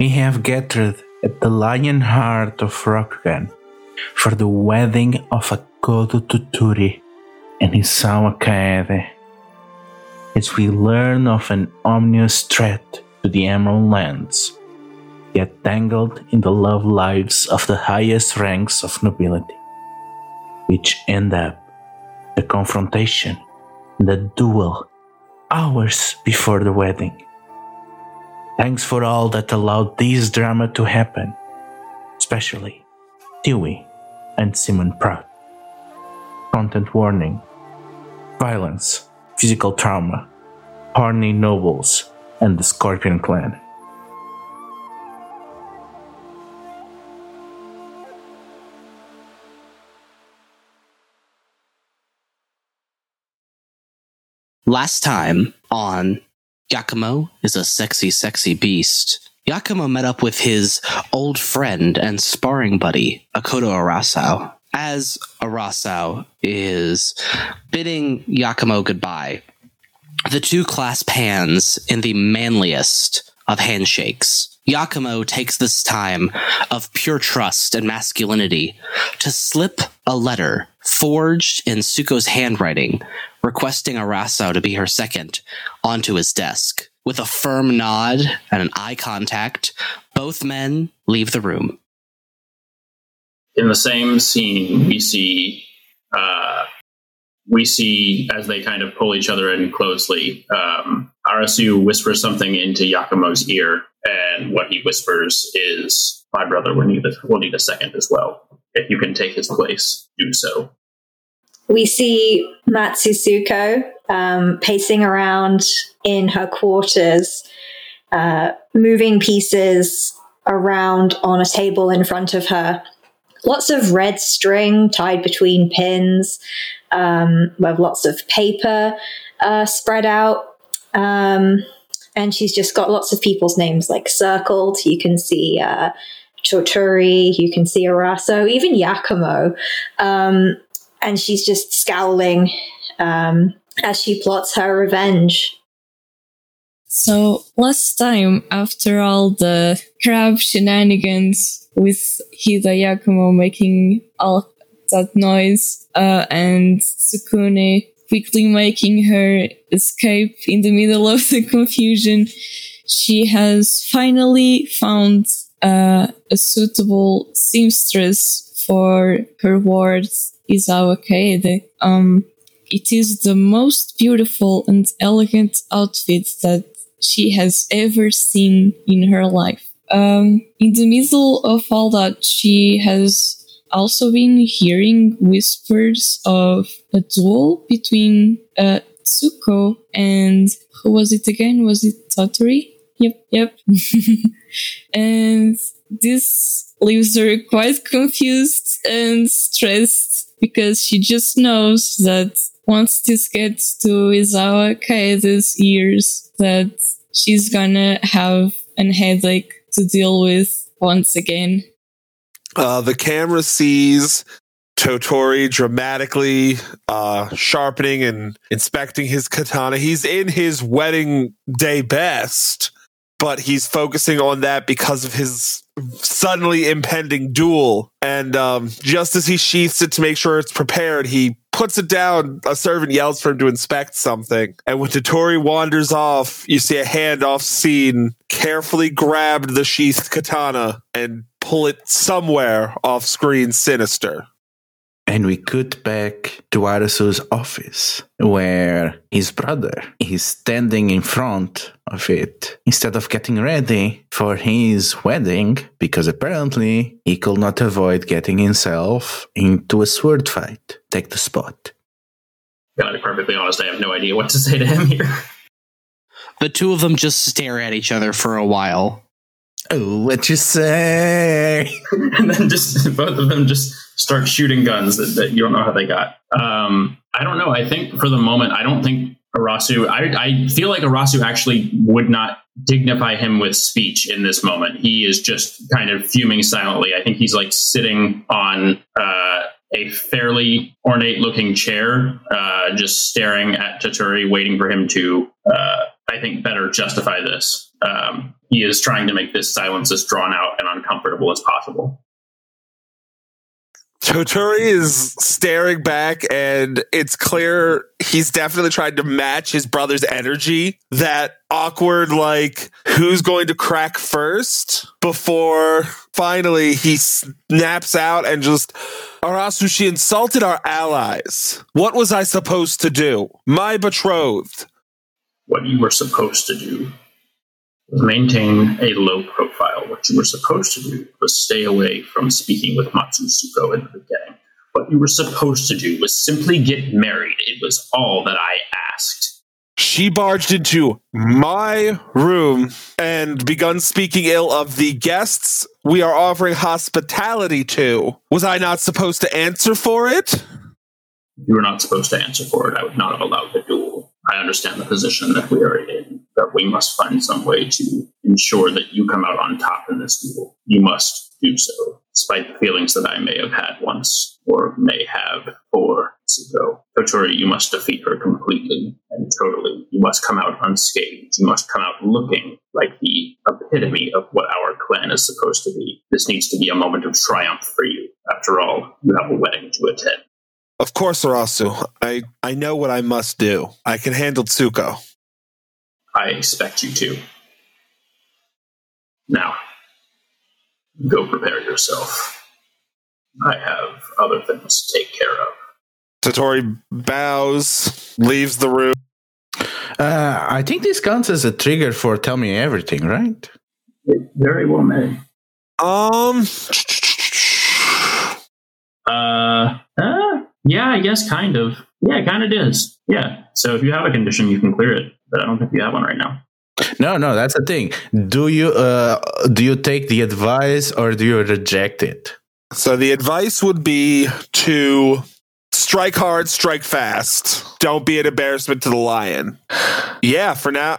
we have gathered at the lion heart of Rokugan for the wedding of Akodo Toturi and Isawa Kaede. As we learn of an ominous threat to the Emerald Lands, yet tangled in the love lives of the highest ranks of nobility, which end up the confrontation, the duel, hours before the wedding. Thanks for all that allowed this drama to happen, especially Dewey and Simon Pratt. Content warning violence, physical trauma, horny nobles, and the Scorpion clan. Last time on Yakumo is a sexy, sexy beast. Yakumo met up with his old friend and sparring buddy, Akodo Arasao. As Arasao is bidding Yakumo goodbye, the two clasp hands in the manliest of handshakes. Yakumo takes this time of pure trust and masculinity to slip a letter forged in Tsuko's handwriting requesting Arasao to be her second onto his desk. With a firm nod and an eye contact, both men leave the room. In the same scene, we see uh, we see as they kind of pull each other in closely. Um, Arasu whispers something into Yakumo's ear, and what he whispers is, "My brother will need a, will need a second as well. If you can take his place, do so." We see Matsu Tsuko um, pacing around in her quarters, uh, moving pieces around on a table in front of her. Lots of red string tied between pins, um, with lots of paper uh, spread out. Um, and she's just got lots of people's names like circled. You can see uh, you can see Araso, even Yakumo. Um, and she's just scowling um, as she plots her revenge. So last time, after all the crab shenanigans with Hida Yakumo making all that noise, uh, and Tsukune quickly making her escape in the middle of the confusion, she has finally found uh, a suitable seamstress for her wards Isawa Kaede. Um, it is the most beautiful and elegant outfit that she has ever seen in her life. Um, in the middle of all that, she has also been hearing whispers of a duel between uh, Tsuko and who was it again? Was it Toturi? Yep, yep. and this leaves her quite confused and stressed because she just knows that once this gets to Isawa Kaede's ears, that she's gonna have an headache to deal with once again. Uh, the camera sees Toturi dramatically uh, sharpening and inspecting his katana. He's in his wedding day best, but he's focusing on that because of his suddenly impending duel. And um, just as he sheaths it to make sure it's prepared, he puts it down. A servant yells for him to inspect something. And when Toturi wanders off, you see a hand off scene carefully grab the sheathed katana and pull it somewhere off screen sinister. And we cut back to Arasu's office, where his brother is standing in front of it instead of getting ready for his wedding, because apparently he could not avoid getting himself into a sword fight. Take the spot. Gotta be perfectly honest, I have no idea what to say to him here. The two of them just stare at each other for a while. Oh, what you say? and then just both of them just start shooting guns that, that you don't know how they got. Um, I don't know. I think for the moment, I don't think Arasu. I, I feel like Arasu actually would not dignify him with speech in this moment. He is just kind of fuming silently. I think he's like sitting on uh, a fairly ornate looking chair, uh, just staring at Toturi, waiting for him to, uh, I think, better justify this. Um, he is trying to make this silence as drawn out and uncomfortable as possible. Toturi is staring back, and it's clear he's definitely trying to match his brother's energy. That awkward, like, who's going to crack first before finally he snaps out and just, Arasu, she insulted our allies. What was I supposed to do? My betrothed. What you were supposed to do maintain a low profile. What you were supposed to do was stay away from speaking with Matsu Tsuko in the beginning. What you were supposed to do was simply get married. It was all that I asked. She barged into my room and begun speaking ill of the guests we are offering hospitality to. Was I not supposed to answer for it? You were not supposed to answer for it. I would not have allowed the duel. I understand the position that we are in, that we must find some way to ensure that you come out on top in this duel. You must do so, despite the feelings that I may have had once or may have for Tsuko. Toturi, you must defeat her completely and totally. You must come out unscathed. You must come out looking like the epitome of what our clan is supposed to be. This needs to be a moment of triumph for you. After all, you have a wedding to attend. Of course, Arasu. I, I know what I must do. I can handle Tsuko. I expect you to. Now, go prepare yourself. I have other things to take care of. Toturi bows, leaves the room. Uh, I think this counts as a trigger for tell me everything, right? It very well may. Um, Uh, uh, yeah, I guess kind of. Yeah, it kind of is. Yeah. So if you have a condition, you can clear it, but I don't think you have one right now. No, no, that's the thing. Do you uh, do you take the advice or do you reject it? so the advice would be to strike hard, strike fast. Don't be an embarrassment to the lion. Yeah, for now.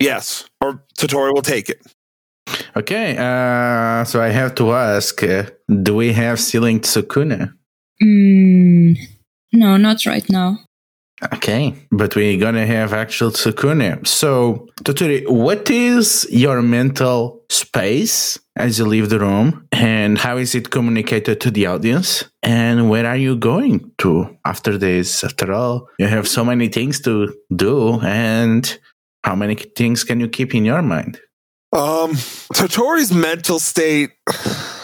Yes, or Toturi will take it. Okay, uh, so I have to ask: uh, Do we have Sealing Tsukune? Mm, no, not right now. Okay, but we're gonna have actual Tsukune. So, Toturi, what is your mental space as you leave the room, and how is it communicated to the audience? And where are you going to after this? After all, you have so many things to do, and how many things can you keep in your mind? Um, Toturi's mental state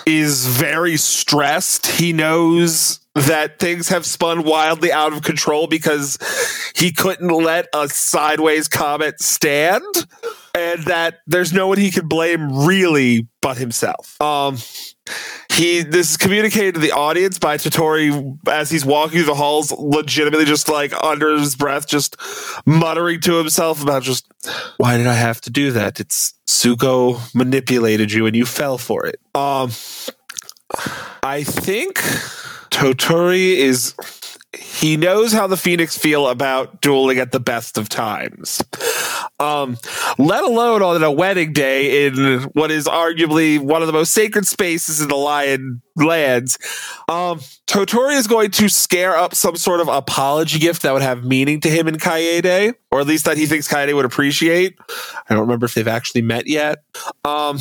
is very stressed. He knows that things have spun wildly out of control because he couldn't let a sideways comment stand and that there's no one he can blame really but himself. Um he this is communicated to the audience by Toturi as he's walking through the halls, legitimately just like under his breath, just muttering to himself about just why did I have to do that? It's Tsuko manipulated you and you fell for it. Um I think Toturi is he knows how the Phoenix feel about dueling at the best of times. Um, let alone on a wedding day in what is arguably one of the most sacred spaces in the Lion lands. Um, Toturi is going to scare up some sort of apology gift that would have meaning to him in Kaede, or at least that he thinks Kaede would appreciate. I don't remember if they've actually met yet. Um,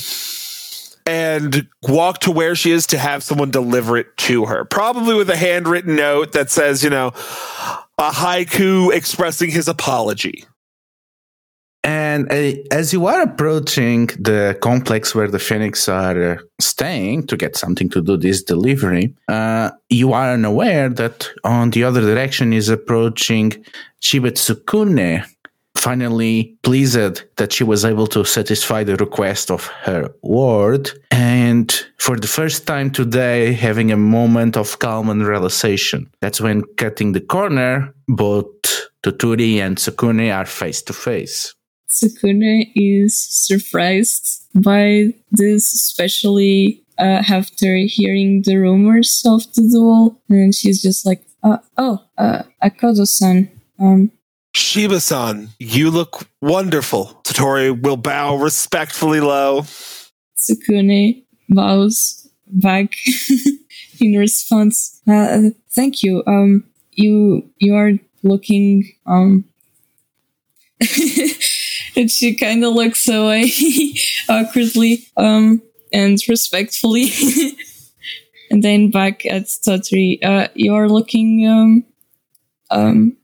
and walk to where she is to have someone deliver it to her. Probably with a handwritten note that says, you know, a haiku expressing his apology. And uh, as you are approaching the complex where the Phoenix are uh, staying to get something to do this delivery, uh, you are unaware that on the other direction is approaching Shiba Tsukune, finally pleased that she was able to satisfy the request of her ward. And for the first time today, having a moment of calm and realization. That's when cutting the corner, both Toturi and Tsukune are face to face. Tsukune is surprised by this, especially uh, after hearing the rumors of the duel. And she's just like, uh, oh, uh, Akodo-san, um, Shiba-san, you look wonderful. Toturi will bow respectfully low. Tsukune bows back in response. Uh, thank you. Um, you you are looking um and she kind of looks away awkwardly um, and respectfully. and then back at Toturi, uh, you're looking, um, um,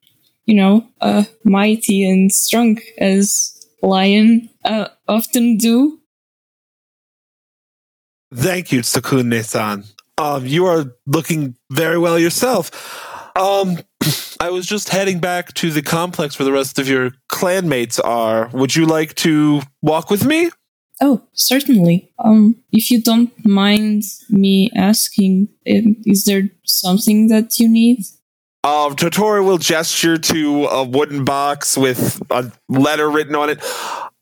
you know, uh, mighty and strong as lion uh, often do. Thank you, Tsukune-san. Um, you are looking very well yourself. Um, I was just heading back to the complex where the rest of your clanmates are. Would you like to walk with me? Oh, certainly. Um, if you don't mind me asking, um, is there something that you need? Uh, Toturi will gesture to a wooden box with a letter written on it.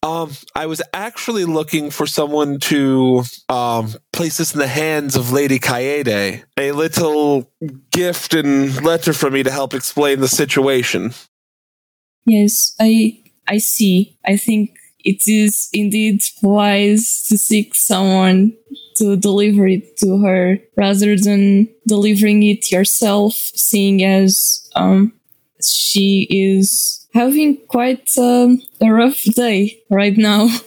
Um, I was actually looking for someone to um, place this in the hands of Lady Kaede. A little gift and letter for me to help explain the situation. Yes, I I see. I think it is indeed wise to seek someone to deliver it to her rather than delivering it yourself, seeing as um, she is having quite um, a rough day right now.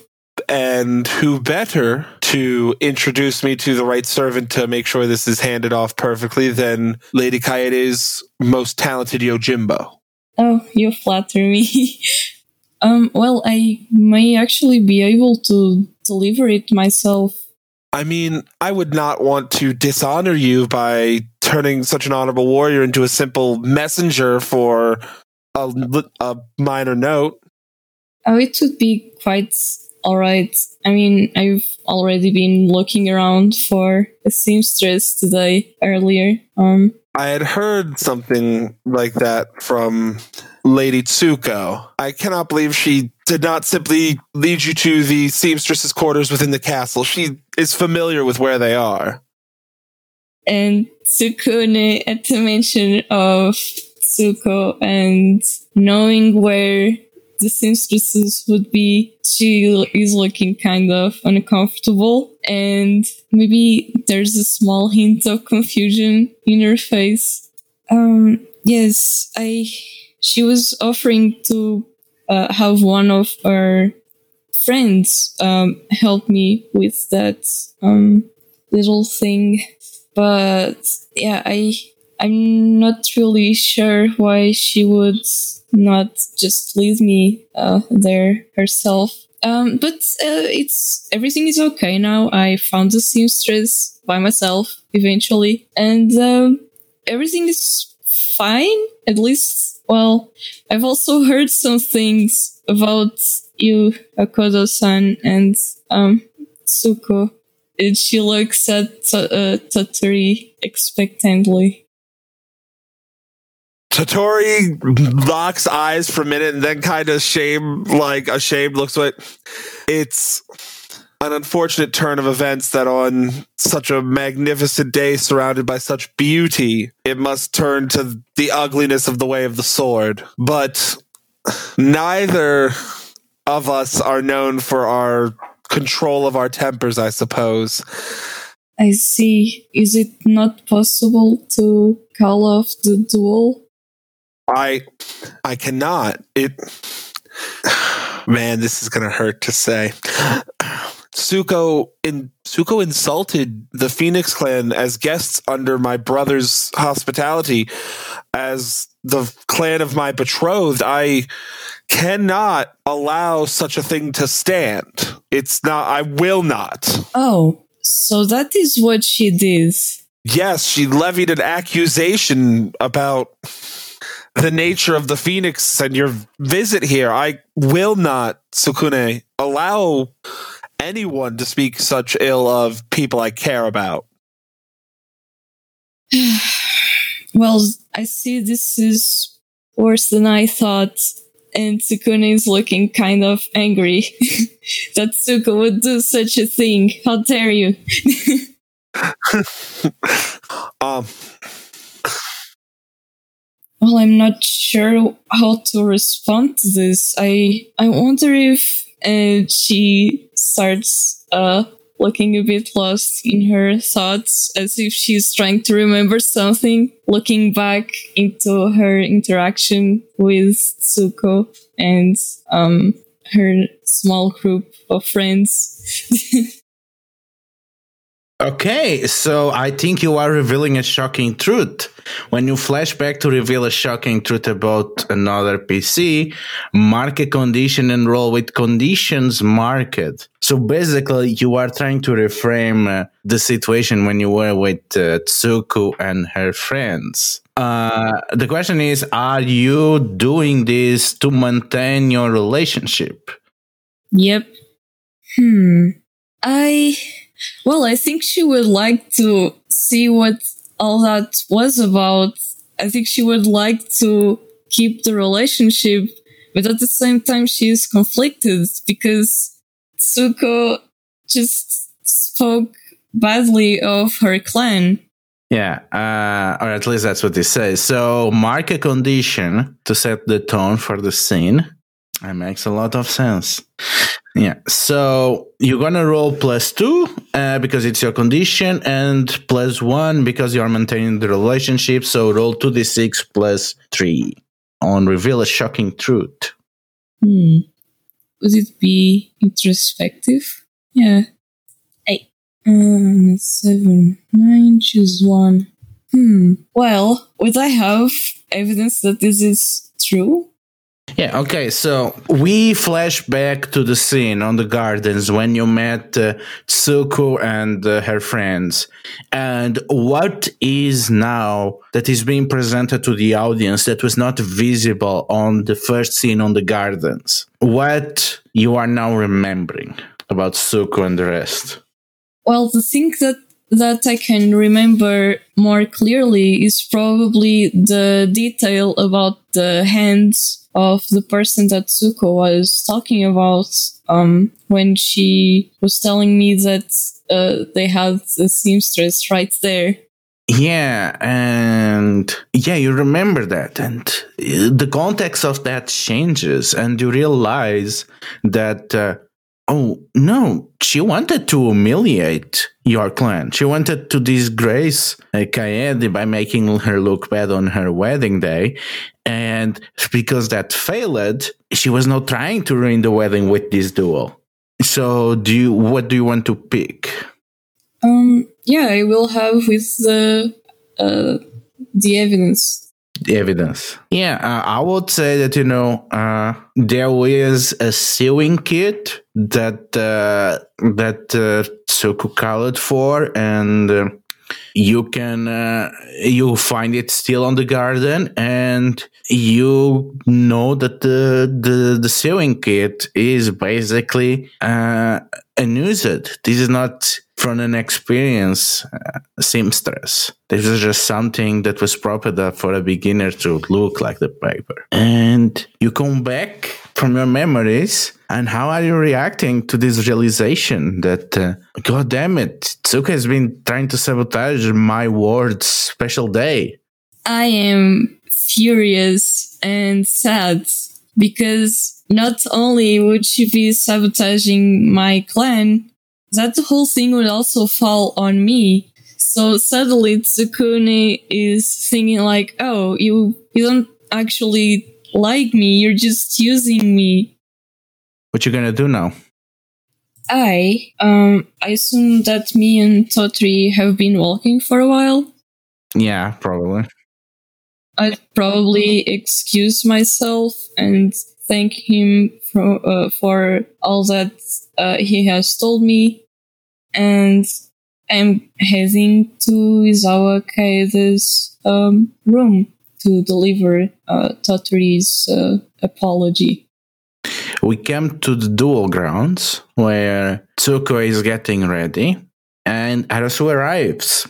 And who better to introduce me to the right servant to make sure this is handed off perfectly than Lady Kaede's most talented Yojimbo? Oh, you flatter me. um, well, I may actually be able to deliver it myself. I mean, I would not want to dishonor you by turning such an honorable warrior into a simple messenger for a, a minor note. Oh, it would be quite all right. I mean, I've already been looking around for a seamstress today earlier. Um, I had heard something like that from Lady Tsuko. I cannot believe she did not simply lead you to the seamstress's quarters within the castle. She is familiar with where they are. And Tsukune, at the mention of Tsuko and knowing where the seamstresses would be, she is looking kind of uncomfortable. And maybe there's a small hint of confusion in her face. Um, yes, I, she was offering to uh, have one of her friends um, help me with that um, little thing. But yeah, I I'm not really sure why she would not just leave me uh, there herself. Um, but uh, it's everything is okay now. I found the seamstress by myself eventually, and um, everything is fine. At least, well, I've also heard some things about you, Akodo-san, and um. And she looks at t- uh, Toturi expectantly. Toturi locks eyes for a minute and then kind of shame, like ashamed, looks like it's an unfortunate turn of events that on such a magnificent day surrounded by such beauty, it must turn to the ugliness of the way of the sword. But neither of us are known for our control of our tempers, I suppose. I see. Is it not possible to call off the duel? I I cannot. It man, this is gonna hurt to say. Tsuko in Tsuko insulted the Phoenix clan as guests under my brother's hospitality as the clan of my betrothed. I cannot allow such a thing to stand. It's not I will not. Oh, so that is what she did. Yes, she levied an accusation about the nature of the phoenix and your visit here. I will not, Tsukune, allow anyone to speak such ill of people I care about. well, I see this is worse than I thought. And Tsukune is looking kind of angry that Tsuko would do such a thing. How dare you? um, well, I'm not sure how to respond to this. I I wonder if uh, she starts uh, looking a bit lost in her thoughts, as if she's trying to remember something, looking back into her interaction with Tsuko and um, her small group of friends. Okay, so I think you are revealing a shocking truth. When you flash back to reveal a shocking truth about another PC, mark a condition and roll with conditions marked. So basically, you are trying to reframe uh, the situation when you were with uh, Tsuko and her friends. Uh, the question is, are you doing this to maintain your relationship? yep. Hmm. I well, I think she would like to see what all that was about. I think she would like to keep the relationship, but at the same time, she is conflicted because Tsuko just spoke badly of her clan. Yeah, uh, or at least that's what they say. So mark a condition to set the tone for the scene. It makes a lot of sense. Yeah. So you're gonna roll plus two uh, because it's your condition, and plus one because you are maintaining the relationship. So roll two d six plus three on reveal a shocking truth. Hmm. Would it be introspective? Yeah. Eight. Um, seven, nine, choose one. Hmm. Well, would I have evidence that this is true? Yeah, okay, so we flash back to the scene on the gardens when you met uh, Tsuko and uh, her friends. And what is now that is being presented to the audience that was not visible on the first scene on the gardens? What you are now remembering about Tsuko and the rest? Well, the thing that that I can remember more clearly is probably the detail about the hands of the person that Tsuko was talking about um, when she was telling me that uh, they had a seamstress right there. Yeah, and yeah, you remember that, and uh, the context of that changes, and you realize that. Uh, oh no, she wanted to humiliate your clan. She wanted to disgrace uh, Kaede by making her look bad on her wedding day, and because that failed, she was not trying to ruin the wedding with this duel. So, do you? What do you want to pick? Um, yeah, I will have with the uh, the evidence. Evidence. Yeah, uh, I would say that you know uh, there is a sewing kit that uh, that uh, Tsuko called for, and uh, you can uh, you find it still on the garden, and you know that the the, the sewing kit is basically uh, unused. This is not from an experience uh, seamstress. This is just something that was proper for a beginner to look like the paper. And you come back from your memories, and how are you reacting to this realization that, uh, God damn it, Tsuko has been trying to sabotage my ward's special day? I am furious and sad because not only would she be sabotaging my clan, that whole thing would also fall on me. So suddenly Tsukune is thinking like, oh, you, you don't actually like me, you're just using me. What you gonna do now? I, um, I assume that me and Toturi have been walking for a while. Yeah, probably. I'd probably excuse myself and thank him for, uh, for all that uh, he has told me. And I'm heading to Isawa Kaede's um, room to deliver uh, Toturi's uh, apology. We came to the duel grounds where Tsuko is getting ready and Arasu arrives.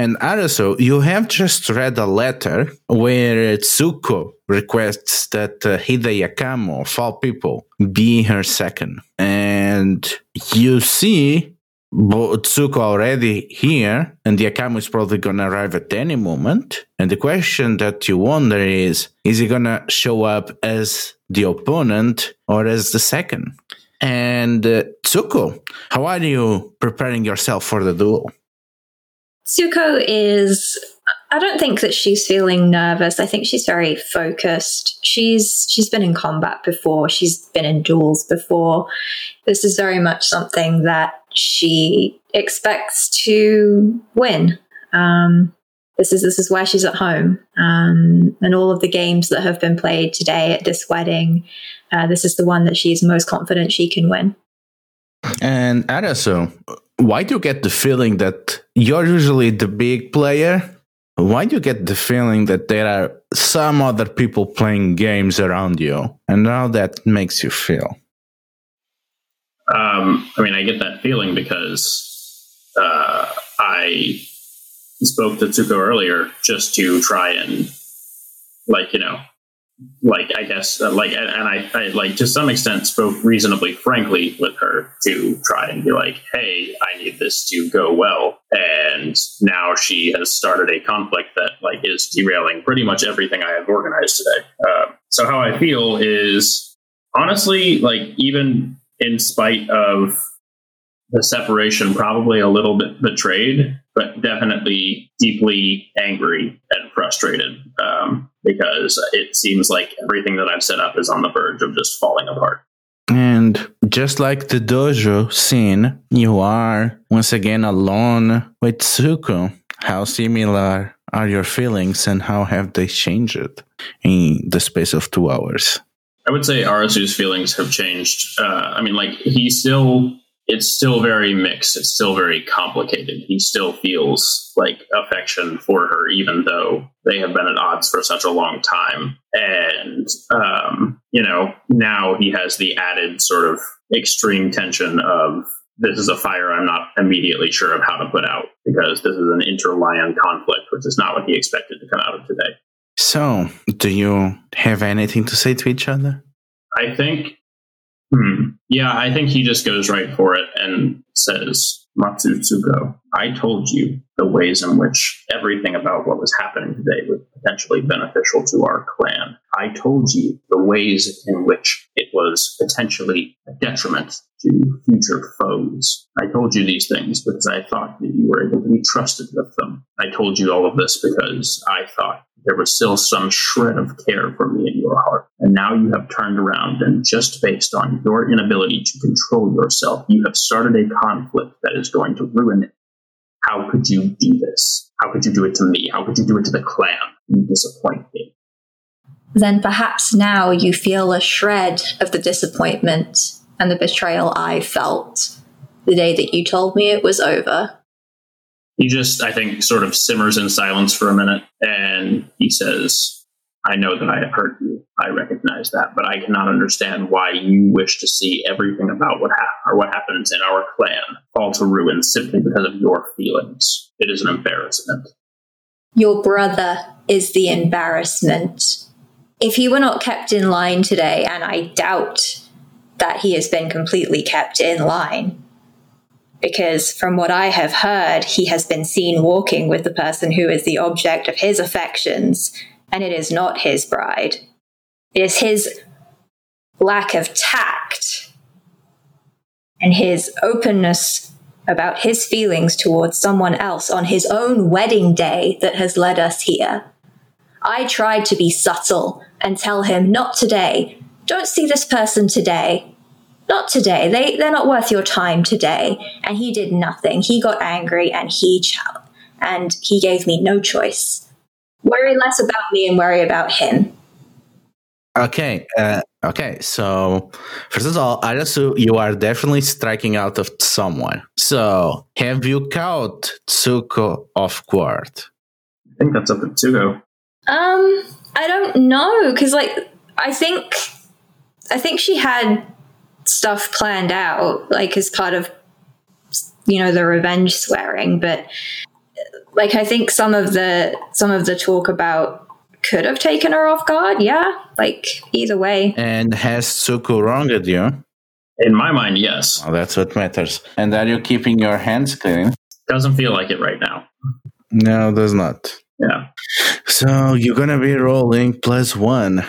And also, you have just read a letter where Tsuko requests that uh, Hida Yakamo, of all people, be her second. And you see Tsuko already here, and Yakamo is probably gonna arrive at any moment. And the question that you wonder is, is he gonna show up as the opponent or as the second? And uh, Tsuko, how are you preparing yourself for the duel? Tsuko is I don't think that she's feeling nervous. I think she's very focused. She's she's been in combat before. She's been in duels before. This is very much something that she expects to win. Um, this is this is where she's at home, um, and all of the games that have been played today at this wedding, uh, this is the one that she's most confident she can win. And Arasu, why do you get the feeling that you're usually the big player? Why do you get the feeling that there are some other people playing games around you, and how that makes you feel? Um, I mean, I get that feeling because uh, I spoke to Tsuko earlier just to try and, like, you know, like I guess uh, like and, and I, I like to some extent spoke reasonably frankly with her to try and be like, hey, I need this to go well, and now she has started a conflict that like is derailing pretty much everything I have organized today. Uh, so how I feel is honestly like even in spite of the separation, probably a little bit betrayed, but definitely deeply angry and frustrated um, because it seems like everything that I've set up is on the verge of just falling apart. And just like the dojo scene, you are once again alone with Tsuko. How similar are your feelings and how have they changed in the space of two hours? I would say Arasu's feelings have changed. Uh, I mean, like, he still it's still very mixed. It's still very complicated. He still feels like affection for her, even though they have been at odds for such a long time. And, um, you know, now he has the added sort of extreme tension of this is a fire I'm not immediately sure of how to put out because this is an interlion conflict, which is not what he expected to come out of today. So, do you have anything to say to each other? I think Hmm. Yeah, I think he just goes right for it and says, Matsutsuko, I told you the ways in which everything about what was happening today was potentially beneficial to our clan. I told you the ways in which it was potentially a detriment to future foes. I told you these things because I thought that you were able to be trusted with them. I told you all of this because I thought there was still some shred of care for me in your heart. And now you have turned around and just based on your inability to control yourself, you have started a conflict that is going to ruin it. How could you do this? How could you do it to me? How could you do it to the clan? You disappoint me. Then perhaps now you feel a shred of the disappointment and the betrayal I felt the day that you told me it was over. He just, I think, sort of simmers in silence for a minute and he says, I know that I have hurt you. I recognize that, but I cannot understand why you wish to see everything about what ha- or what happens in our clan fall to ruin simply because of your feelings. It is an embarrassment. Your brother is the embarrassment. If he were not kept in line today, and I doubt that he has been completely kept in line, because from what I have heard, he has been seen walking with the person who is the object of his affections, and it is not his bride. It is his lack of tact and his openness about his feelings towards someone else on his own wedding day that has led us here. I tried to be subtle and tell him, not today. Don't see this person today. Not today. They, they're not worth your time today. And he did nothing. He got angry and he ch- and he gave me no choice. Worry less about me and worry about him. Okay, uh, okay. So first of all, Arasu, you are definitely striking out of someone. So have you caught Tsuko off guard? I think that's up to Tsuko. Um, I don't know because, like, I think, I think she had stuff planned out, like as part of, you know, the revenge swearing. But like, I think some of the some of the talk about could have taken her off guard. Yeah, like either way. And has Tsuko wronged you? In my mind, yes. Well, that's what matters. And are you keeping your hands clean? Doesn't feel like it right now. No, does not. Yeah. So you're gonna be rolling plus one.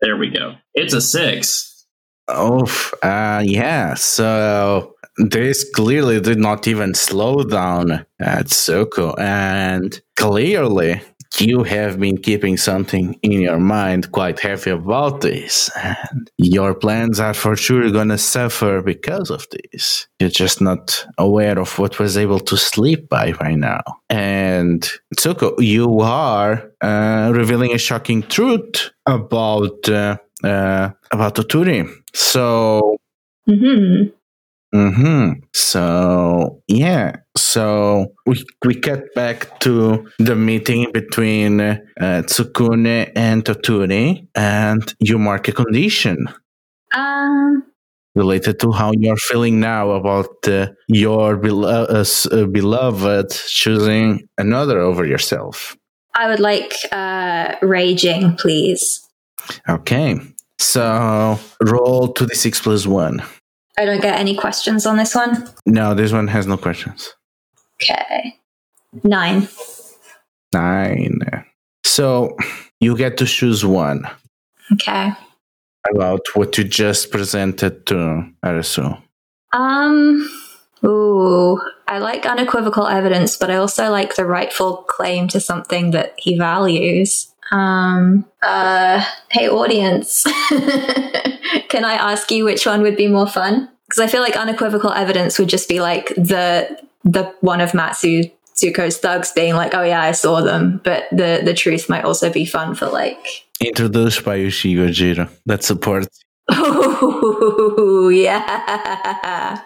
There we go. It's a six. Oh, uh, yeah. So this clearly did not even slow down at Suko, and clearly you have been keeping something in your mind quite heavy about this, and your plans are for sure gonna suffer because of this. You're just not aware of what was able to sleep by right now. And Tsuko, you are uh, revealing a shocking truth about uh, uh, about Toturi. So hmm hmm So yeah. So we we get back to the meeting between uh, Tsukune and Toturi, and you mark a condition Um, related to how you're feeling now about uh, your belo- uh, uh, beloved choosing another over yourself. I would like uh, raging, please. Okay. So roll 2d6 plus 1. I don't get any questions on this one. No, this one has no questions. Okay. Nine. Nine. So you get to choose one Okay. about what you just presented to Arasu. Um. Ooh, I like unequivocal evidence, but I also like the rightful claim to something that he values. Um. Uh. Hey, audience, can I ask you which one would be more fun? Because I feel like unequivocal evidence would just be like the the one of Matsu Tsuko's thugs being like, "Oh yeah, I saw them," but the the truth might also be fun for like. Introduced by Yoshi Gojiro. That supports. Oh yeah.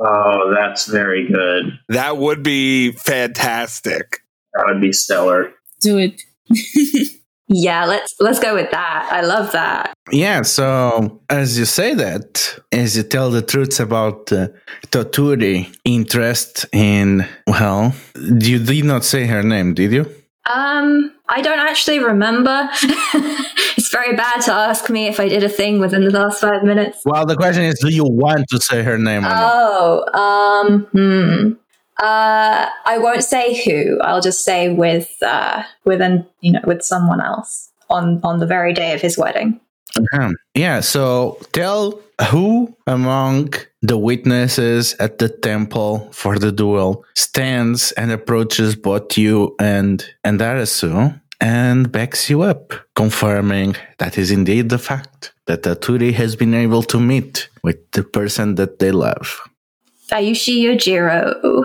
Oh, that's very good. That would be fantastic. That would be stellar. Do it. Yeah, let's let's go with that. I love that. Yeah, so as you say that, as you tell the truths about uh, Toturi, interest in, well, you did not say her name, did you? Um, I don't actually remember. it's very bad to ask me if I did a thing within the last five minutes. Well, the question is, do you want to say her name or not? Oh, um, hmm. Uh, I won't say who. I'll just say with uh, with an you know with someone else on on the very day of his wedding. Uh-huh. Yeah, so tell who among the witnesses at the temple for the duel stands and approaches both you and and Arasu and backs you up, confirming that is indeed the fact that Toturi has been able to meet with the person that they love. Ayushi Yojiro.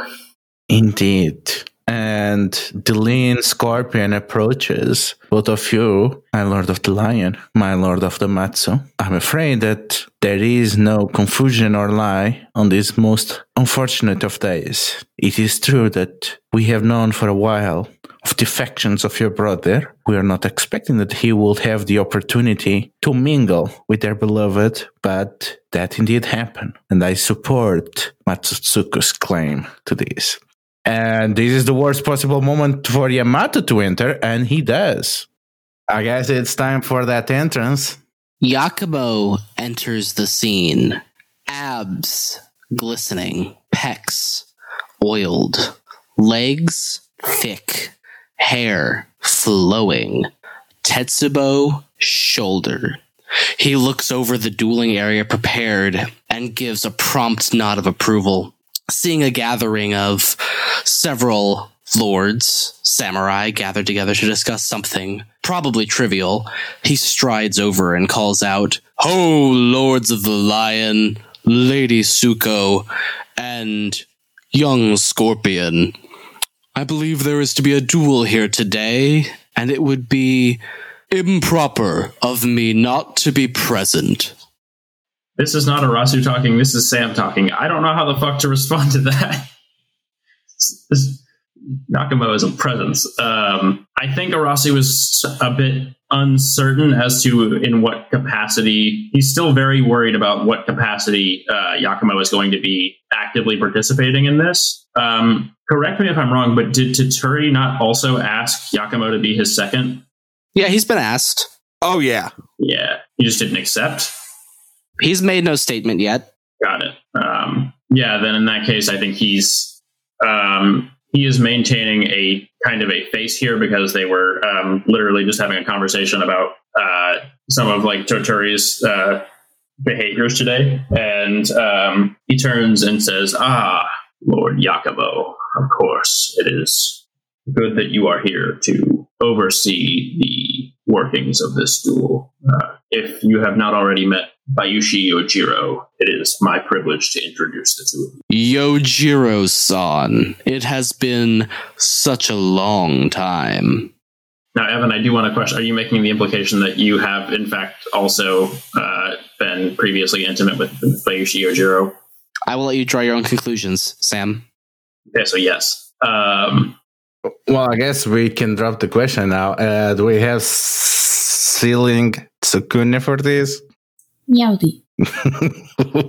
Indeed. And the lean scorpion approaches both of you, my lord of the lion, my lord of the matsu. I'm afraid that there is no confusion or lie on this most unfortunate of days. It is true that we have known for a while of the affections of your brother. We are not expecting that he will have the opportunity to mingle with their beloved, but that indeed happened. And I support Matsutsuko's claim to this. And this is the worst possible moment for Yamato to enter, and he does. I guess it's time for that entrance. Yakumo enters the scene. Abs glistening, pecs oiled, legs thick, hair flowing, Tetsubo shoulder. He looks over the dueling area prepared and gives a prompt nod of approval, seeing a gathering of several lords, samurai gathered together to discuss something, probably trivial. He strides over and calls out, Ho, lords of the lion, Lady Tsuko, and young scorpion. I believe there is to be a duel here today, and it would be improper of me not to be present. This is not Arasu talking. This is Sam talking. I don't know how the fuck to respond to that. Nakamura is a presence. Um, I think Arasu was a bit uncertain as to in what capacity. He's still very worried about what capacity uh, Yakumo is going to be actively participating in this. Um, correct me if I'm wrong, but did Toturi not also ask Yakumo to be his second? Yeah, he's been asked. Oh yeah. Yeah, he just didn't accept. He's made no statement yet. Got it. Um, yeah, then in that case, I think he's um, he is maintaining a kind of a face here because they were um, literally just having a conversation about uh, some of like Toturi's uh, behaviors today. And um, he turns and says, Ah, Lord Yakumo, of course, it is good that you are here to oversee the workings of this duel. Uh, if you have not already met Bayushi Yojiro, it is my privilege to introduce the two of you. Yojiro san, it has been such a long time. Now, Evan, I do want to question: Are you making the implication that you have, in fact, also uh, been previously intimate with Bayushi Yojiro? I will let you draw your own conclusions, Sam. Okay, so yes. Um, Well, I guess we can drop the question now. Uh, do we have ceiling Tsukune for this? Meowdy.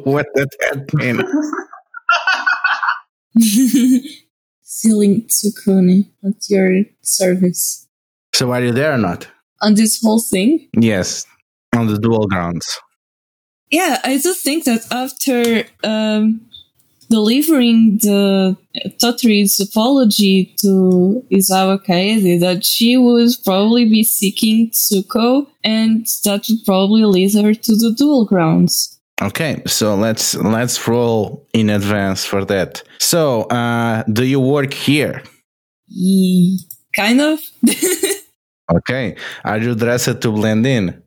what did that mean? Sealing Tsukune at your service. So are you there or not? On this whole thing? Yes, on the dual grounds. Yeah, I do think that after um, delivering the Toturi's apology to Isawa Kaede, that she would probably be seeking Tsuko, and that would probably lead her to the dual grounds. Okay, so let's let's roll in advance for that. So, uh, do you work here? Ye- kind of. Okay, are you dressed to blend in?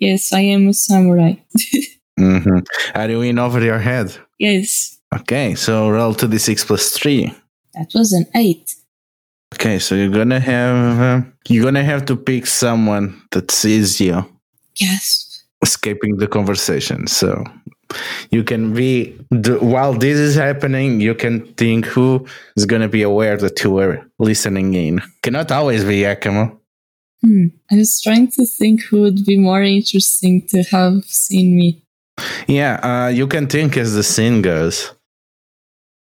yes, I am a samurai. hmm Are you in over your head? yes, Okay, so roll to the six plus three. that was an eight. Okay, so you're gonna have uh, you're gonna have to pick someone that sees you Yes. escaping the conversation. So you can be while this is happening, you can think who is gonna be aware that you were listening in. Cannot always be Yakimo. Hmm. I was trying to think who would be more interesting to have seen me. Yeah, uh, you can think as the scene goes.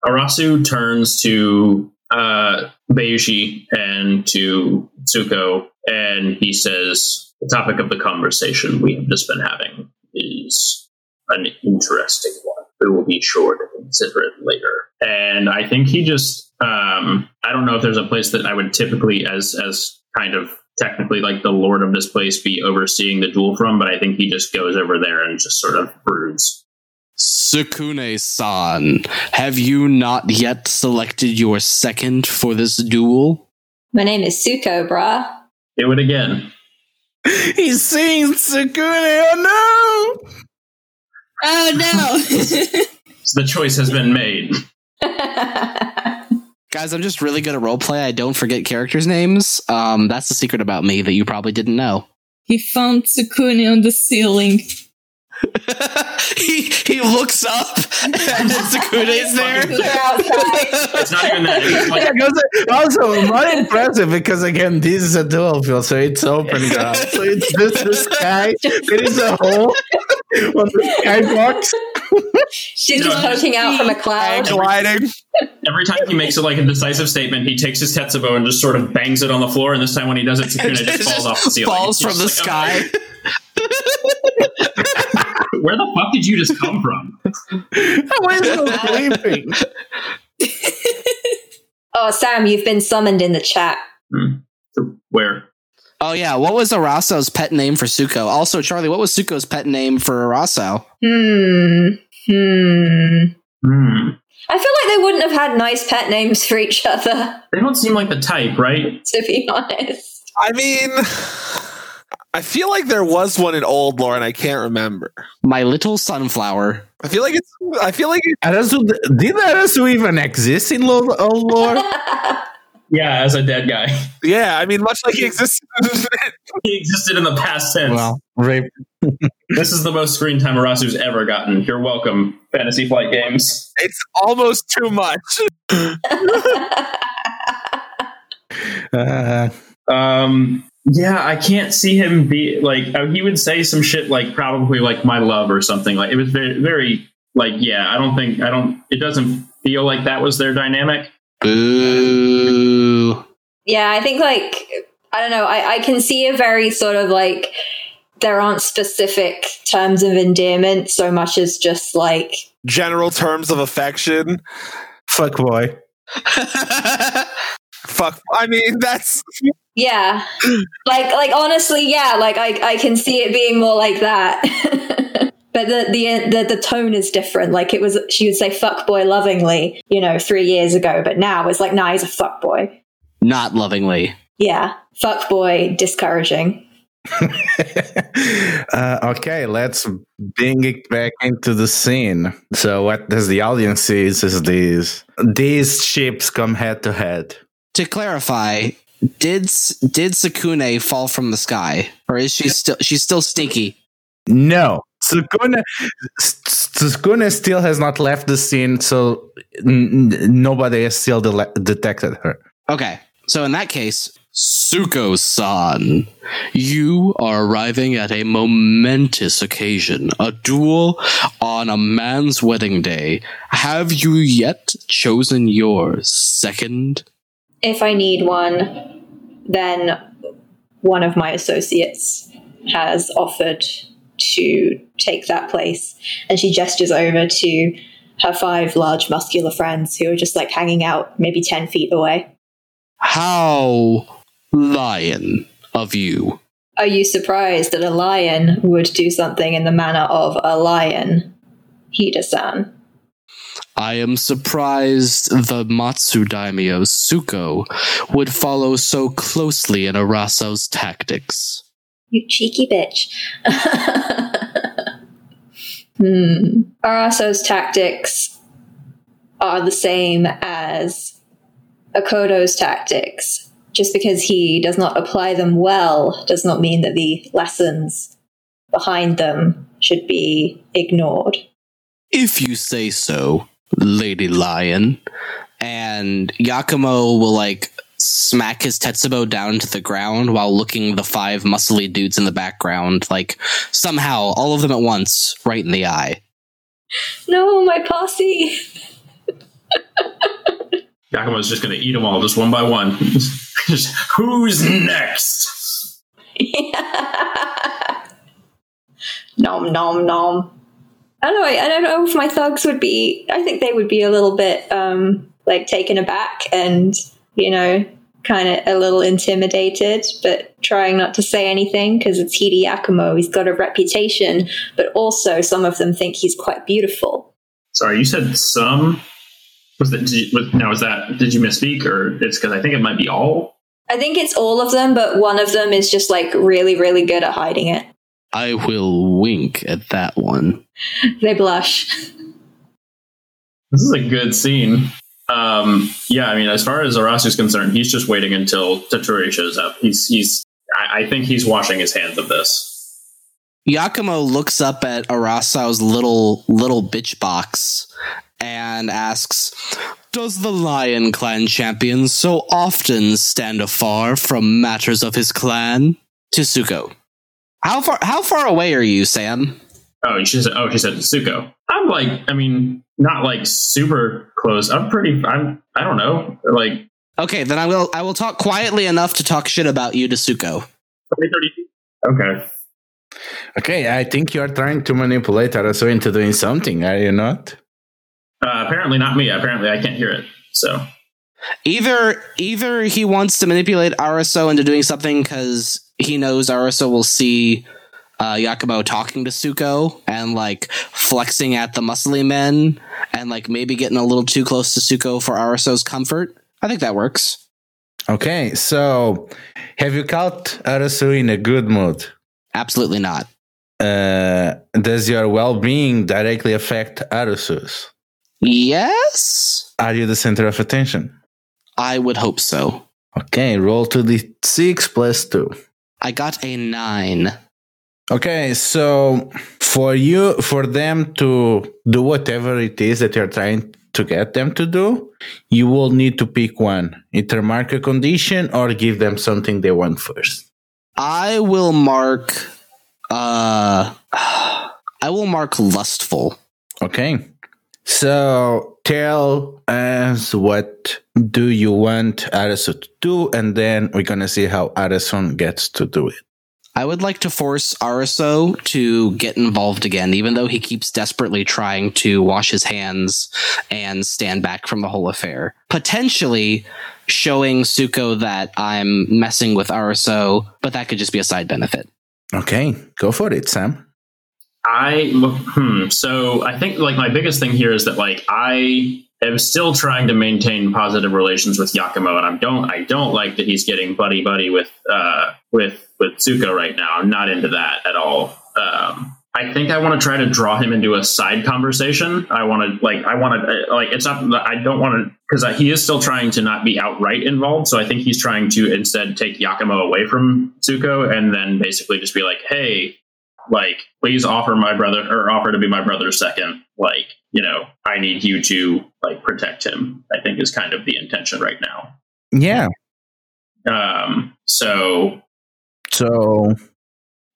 Arasu turns to uh, Bayushi and to Tsuko, and he says, The topic of the conversation we have just been having is an interesting one. We will be sure to consider it later. And I think he just, um, I don't know if there's a place that I would typically, as as kind of technically like the lord of this place, be overseeing the duel from, but I think he just goes over there and just sort of broods. Tsukune san, have you not yet selected your second for this duel? My name is Tsuko, brah. Do it again. He's seeing Tsukune. Oh no! Oh no! The choice has been made. Guys, I'm just really good at roleplay. I don't forget characters' names. Um, that's the secret about me that you probably didn't know. he found Tsukune on the ceiling. he he looks up and then Tsukune's there. It's not even that. It's like, Yeah, 'cause- also more impressive because again, this is a dual field, so it's open ground. So it's just the sky. There is a hole on the skybox. She's No, just poking out from a cloud. Gliding. every time he makes it like a decisive statement, he takes his tetsubo and just sort of bangs it on the floor. And this time when he does it, Tsukune just falls off the ceiling. Falls from the like, oh, sky. "Oh, Where the fuck did you just come from? How is it sleeping? Oh, Sam, you've been summoned in the chat. Where? Oh yeah, what was Araso's pet name for Tsuko? Also, Charlie, what was Tsuko's pet name for Araso? Hmm. Hmm. Hmm. I feel like they wouldn't have had nice pet names for each other, They don't seem like the type, right? to be honest. I mean, I feel like there was one in old lore, and I can't remember. My little sunflower. I feel like it's. I feel like it, Arasu, did Arasu even exist in lo- old lore? Yeah, as a dead guy. yeah. I mean, much like he exists. he existed in the past tense. Well, rape. this is the most screen time Arasu's ever gotten. You're welcome, Fantasy Flight Games. it's almost too much. Uh, Um, yeah, I can't see him be like uh, he would say some shit like probably like my love or something. Like it was very, very like yeah. I don't think I don't. It doesn't feel like that was their dynamic. Boo. yeah, I think like I don't know. I, I can see a very sort of like there aren't specific terms of endearment so much as just like General terms of affection. fuck boy. Fuck. I mean, that's yeah, like like honestly, yeah. Like I I can see it being more like that. But the, the the the tone is different. Like it was, she would say "fuck boy" lovingly, you know, three years ago. But now it's like, nah, he's a fuck boy. Not lovingly. Yeah, fuck boy, discouraging. uh, okay, let's bring it back into the scene. So, what does the audience see is these these ships come head to head. To clarify, did did Tsukune fall from the sky, or is she still she's still stinky? No, Sukuna Sukuna still has not left the scene, so n- nobody has still de- detected her. Okay, so in that case, Tsuko san, you are arriving at a momentous occasion, a duel on a man's wedding day. Have you yet chosen your second? If I need one, then one of my associates has offered to take that place. And she gestures over to her five large muscular friends who are just like hanging out maybe 10 feet away. How lion of you. Are you surprised that a lion would do something in the manner of a lion, Hida-san? I am surprised the Matsu Daimyo Tsuko would follow so closely in Araso's tactics. You cheeky bitch. hmm. Araso's tactics are the same as Akodo's tactics. Just because he does not apply them well does not mean that the lessons behind them should be ignored. If you say so, Lady Lion. And Yakumo will like smack his Tetsubo down to the ground while looking the five muscly dudes in the background, like somehow all of them at once, right in the eye. No, my posse. Yakumo's just going to eat them all, just one by one. just, who's next? nom nom nom. I don't know. I don't know if my thugs would be. I think they would be a little bit um, like taken aback and you know, kind of a little intimidated, but trying not to say anything because it's Hida Yakumo. He's got a reputation, but also some of them think he's quite beautiful. Sorry, you said some. Was that did you, was, now? Was that did you misspeak or it's because I think it might be all? I think it's all of them, but one of them is just like really, really good at hiding it. I will wink at that one. They blush. This is a good scene. Um, yeah, I mean, as far as Arasu's concerned, he's just waiting until Toturi shows up. He's he's. I, I think he's washing his hands of this. Yakumo looks up at Arasao's little little bitch box and asks, "Does the Lion Clan champion so often stand afar from matters of his clan?" To Tsuko. How far how far away are you, Sam? Oh, she said. Oh, she said Tsuko. I'm like, I mean, not like super close. I'm pretty. I'm. I don't know. Like. Okay, then I will. I will talk quietly enough to talk shit about you to Tsuko. 20, Okay. Okay, I think you're trying to manipulate Arasu into doing something, are you not? Uh, apparently not me. Apparently I can't hear it. So Either either he wants to manipulate Araso into doing something because he knows Araso will see uh, Yakumo talking to Tsuko and like flexing at the muscly men and like maybe getting a little too close to Tsuko for Araso's comfort. I think that works. Okay, so have you caught Arasu in a good mood? Absolutely not. Uh, does your well-being directly affect Arasu's? Yes, Are you the center of attention? I would hope so. Okay, roll to the six plus two. I got a nine. Okay, so for you, for them to do whatever it is that you're trying to get them to do, you will need to pick one. Either mark a condition or give them something they want first. I will mark. Uh, I will mark lustful. Okay. So tell us what do you want Arasu to do, and then we're gonna see how Arasun gets to do it. I would like to force Araso to get involved again, even though he keeps desperately trying to wash his hands and stand back from the whole affair. Potentially showing Tsuko that I'm messing with Araso, but that could just be a side benefit. Okay, go for it, Sam. I hmm, so I think like my biggest thing here is that like I am still trying to maintain positive relations with Yakumo, and I don't I don't like that he's getting buddy buddy with uh with with Tsuko right now. I'm not into that at all. Um, I think I want to try to draw him into a side conversation. I want to like I want to like it's not I don't want to because he is still trying to not be outright involved. So I think he's trying to instead take Yakumo away from Tsuko and then basically just be like, hey, like please offer my brother or offer to be my brother's second. Like you know I need you to like protect him. I think is kind of the intention right now. Yeah. Um. So So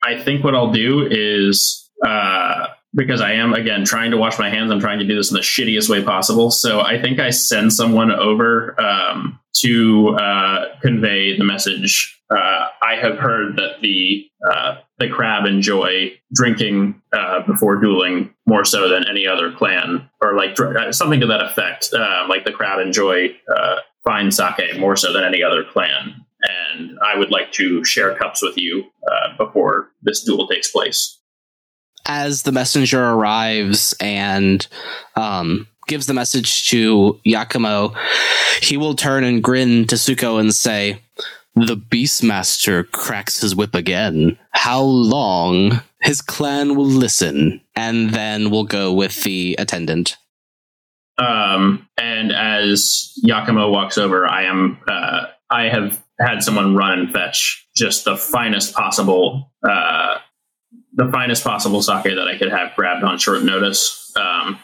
I think what I'll do is uh, because I am again trying to wash my hands. I'm trying to do this in the shittiest way possible. So I think I send someone over um, to uh, convey the message. Uh, I have heard that the uh, the crab enjoy drinking uh, before dueling more so than any other clan, or like dr- uh, something to that effect. Uh, like the crab enjoy fine sake more so than any other clan. And I would like to share cups with you before this duel takes place as the messenger arrives and um, gives the message to Yakumo, he will turn and grin to Tsuko and say, The Beastmaster cracks his whip again. How long? His clan will listen, and then we'll go with the attendant. Um, and as Yakumo walks over, I am uh, I have had someone run and fetch just the finest possible uh, the finest possible sake that I could have grabbed on short notice. Um,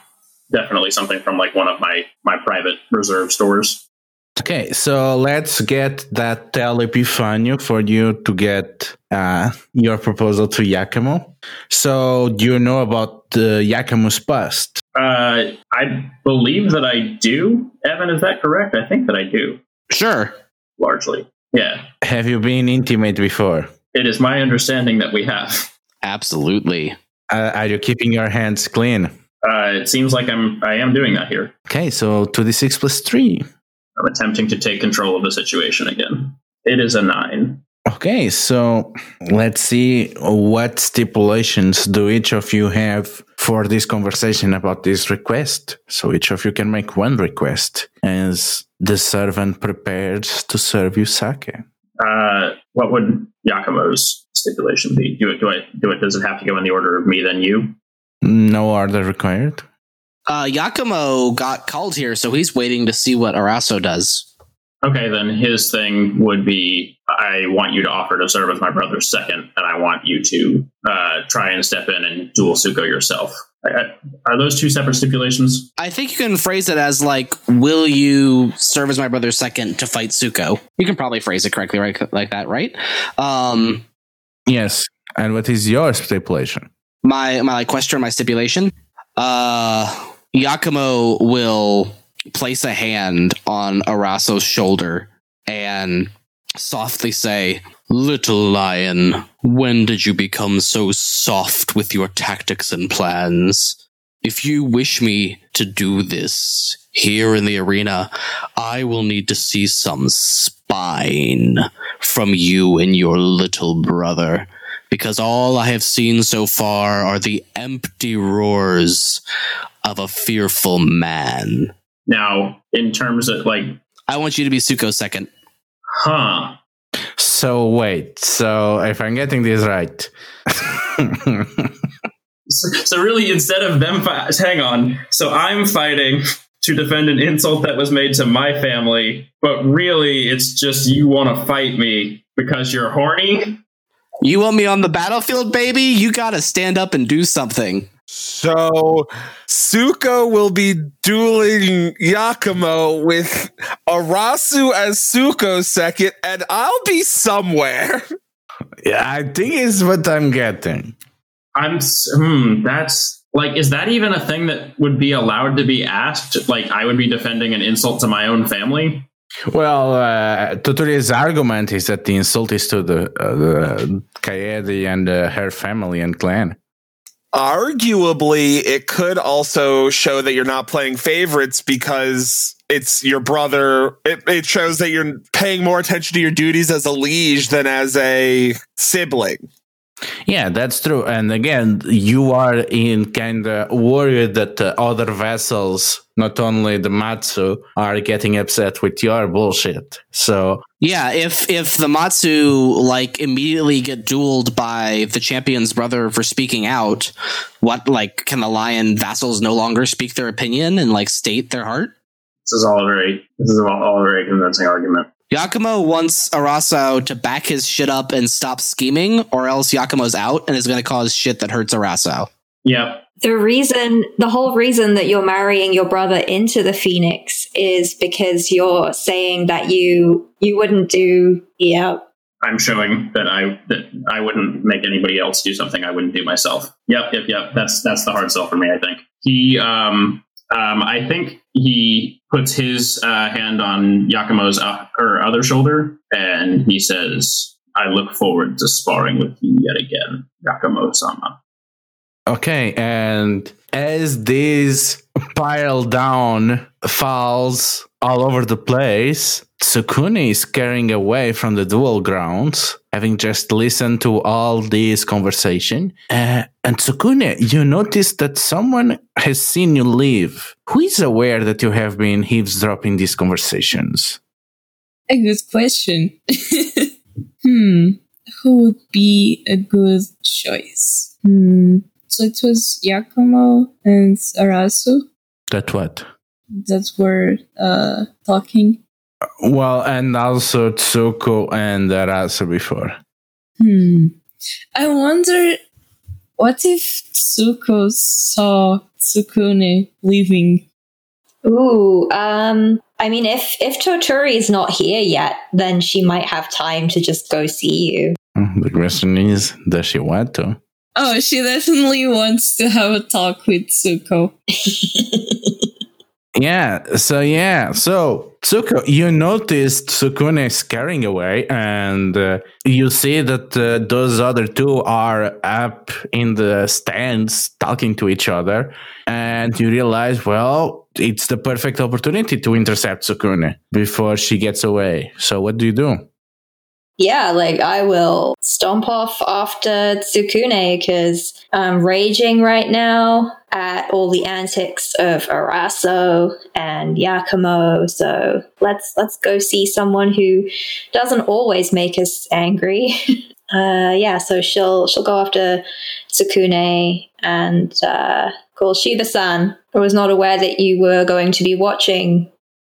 definitely something from like one of my my private reserve stores. Okay, so let's get that Tel Epifanio for you to get uh, your proposal to Yakumo. So, do you know about the Yakumo's past? Uh, I believe that I do. Evan, is that correct? I think that I do. Sure. Largely. Yeah. Have you been intimate before? It is my understanding that we have. Absolutely. Uh, are you keeping your hands clean? Uh, it seems like I'm. I am doing that here. Okay, so two d six plus three. I'm attempting to take control of the situation again. It is a nine. Okay, so let's see what stipulations do each of you have for this conversation about this request. So each of you can make one request as the servant prepares to serve you sake. Uh, what would Yakumo's stipulation be? Do it. Do I do it? Does it have to go in the order of me then you? No order required. Uh, Yakumo got called here, so he's waiting to see what Araso does. Okay, then his thing would be I want you to offer to serve as my brother's second, and I want you to uh, try and step in and duel Tsuko yourself. Are those two separate stipulations? I think you can phrase it as like, "Will you serve as my brother's second to fight Tsuko?" You can probably phrase it correctly, right, like that, right? Um, yes. And what is your stipulation? My my question, my stipulation. Uh, Yakumo will place a hand on Araso's shoulder and softly say, Little lion, when did you become so soft with your tactics and plans? If you wish me to do this here in the arena, I will need to see some spine from you and your little brother, because all I have seen so far are the empty roars of a fearful man. Now, in terms of like, I want you to be Tsuko second. Huh. So wait. So if I'm getting this right. so, so, really, instead of them, fi- hang on. So I'm fighting to defend an insult that was made to my family, but really, it's just you want to fight me because you're horny. You want me on the battlefield, baby? You got to stand up and do something. So Tsuko will be dueling Yakumo with Arasu as Tsuko second, and I'll be somewhere. Yeah, I think is what I'm getting. I'm hmm, that's like is that even a thing that would be allowed to be asked? Like I would be defending an insult to my own family? Well, uh, Toturi's argument is that the insult is to the, uh, the Kaede and uh, her family and clan. Arguably, it could also show that you're not playing favorites because it's your brother. It, it shows that you're paying more attention to your duties as a liege than as a sibling. Yeah, that's true. And again, you are in kind of worried that other vessels, not only the Matsu, are getting upset with your bullshit. So Yeah, if if the Matsu like immediately get dueled by the champion's brother for speaking out, what like can the lion vassals no longer speak their opinion and like state their heart? This is all very this is all, all a very convincing argument. Yakumo wants Araso to back his shit up and stop scheming, or else Yakumo's out and is going to cause shit that hurts Araso. Yep. The reason, the whole reason that you're marrying your brother into the Phoenix is because you're saying that you you wouldn't do. Yeah, I'm showing that I that I wouldn't make anybody else do something I wouldn't do myself. Yep, yep, yep. That's that's the hard sell for me. I think he. Um, um, I think he puts his uh, hand on Yakumo's uh, or other shoulder, and he says, "I look forward to sparring with you yet again, Yakumo-sama." Okay, and as this pile down falls all over the place, Tsukune is carrying away from the dual grounds, having just listened to all this conversation. Uh, and Tsukune, you notice that someone has seen you leave. Who is aware that you have been eavesdropping these conversations? A good question. hmm. Who would be a good choice? Hmm. So it was Yakumo and Arasu That what? that were uh, talking. Well, and also Tsuko and Arasu before. Hmm. I wonder what if Tsuko saw Tsukune leaving? Ooh, um, I mean, if if Toturi is not here yet, then she might have time to just go see you. Hmm, The question is, does she want to? Oh, she definitely wants to have a talk with Tsuko. Yeah, so yeah, so Tsuko, you noticed Tsukune is away, and uh, you see that uh, those other two are up in the stands talking to each other, and you realize, well, it's the perfect opportunity to intercept Tsukune before she gets away. So, what do you do? Yeah, like I will stomp off after Tsukune because I'm raging right now at all the antics of Araso and Yakumo. So let's let's go see someone who doesn't always make us angry. uh, yeah, so she'll she'll go after Tsukune and uh, call Shiba-san. I was not aware that you were going to be watching.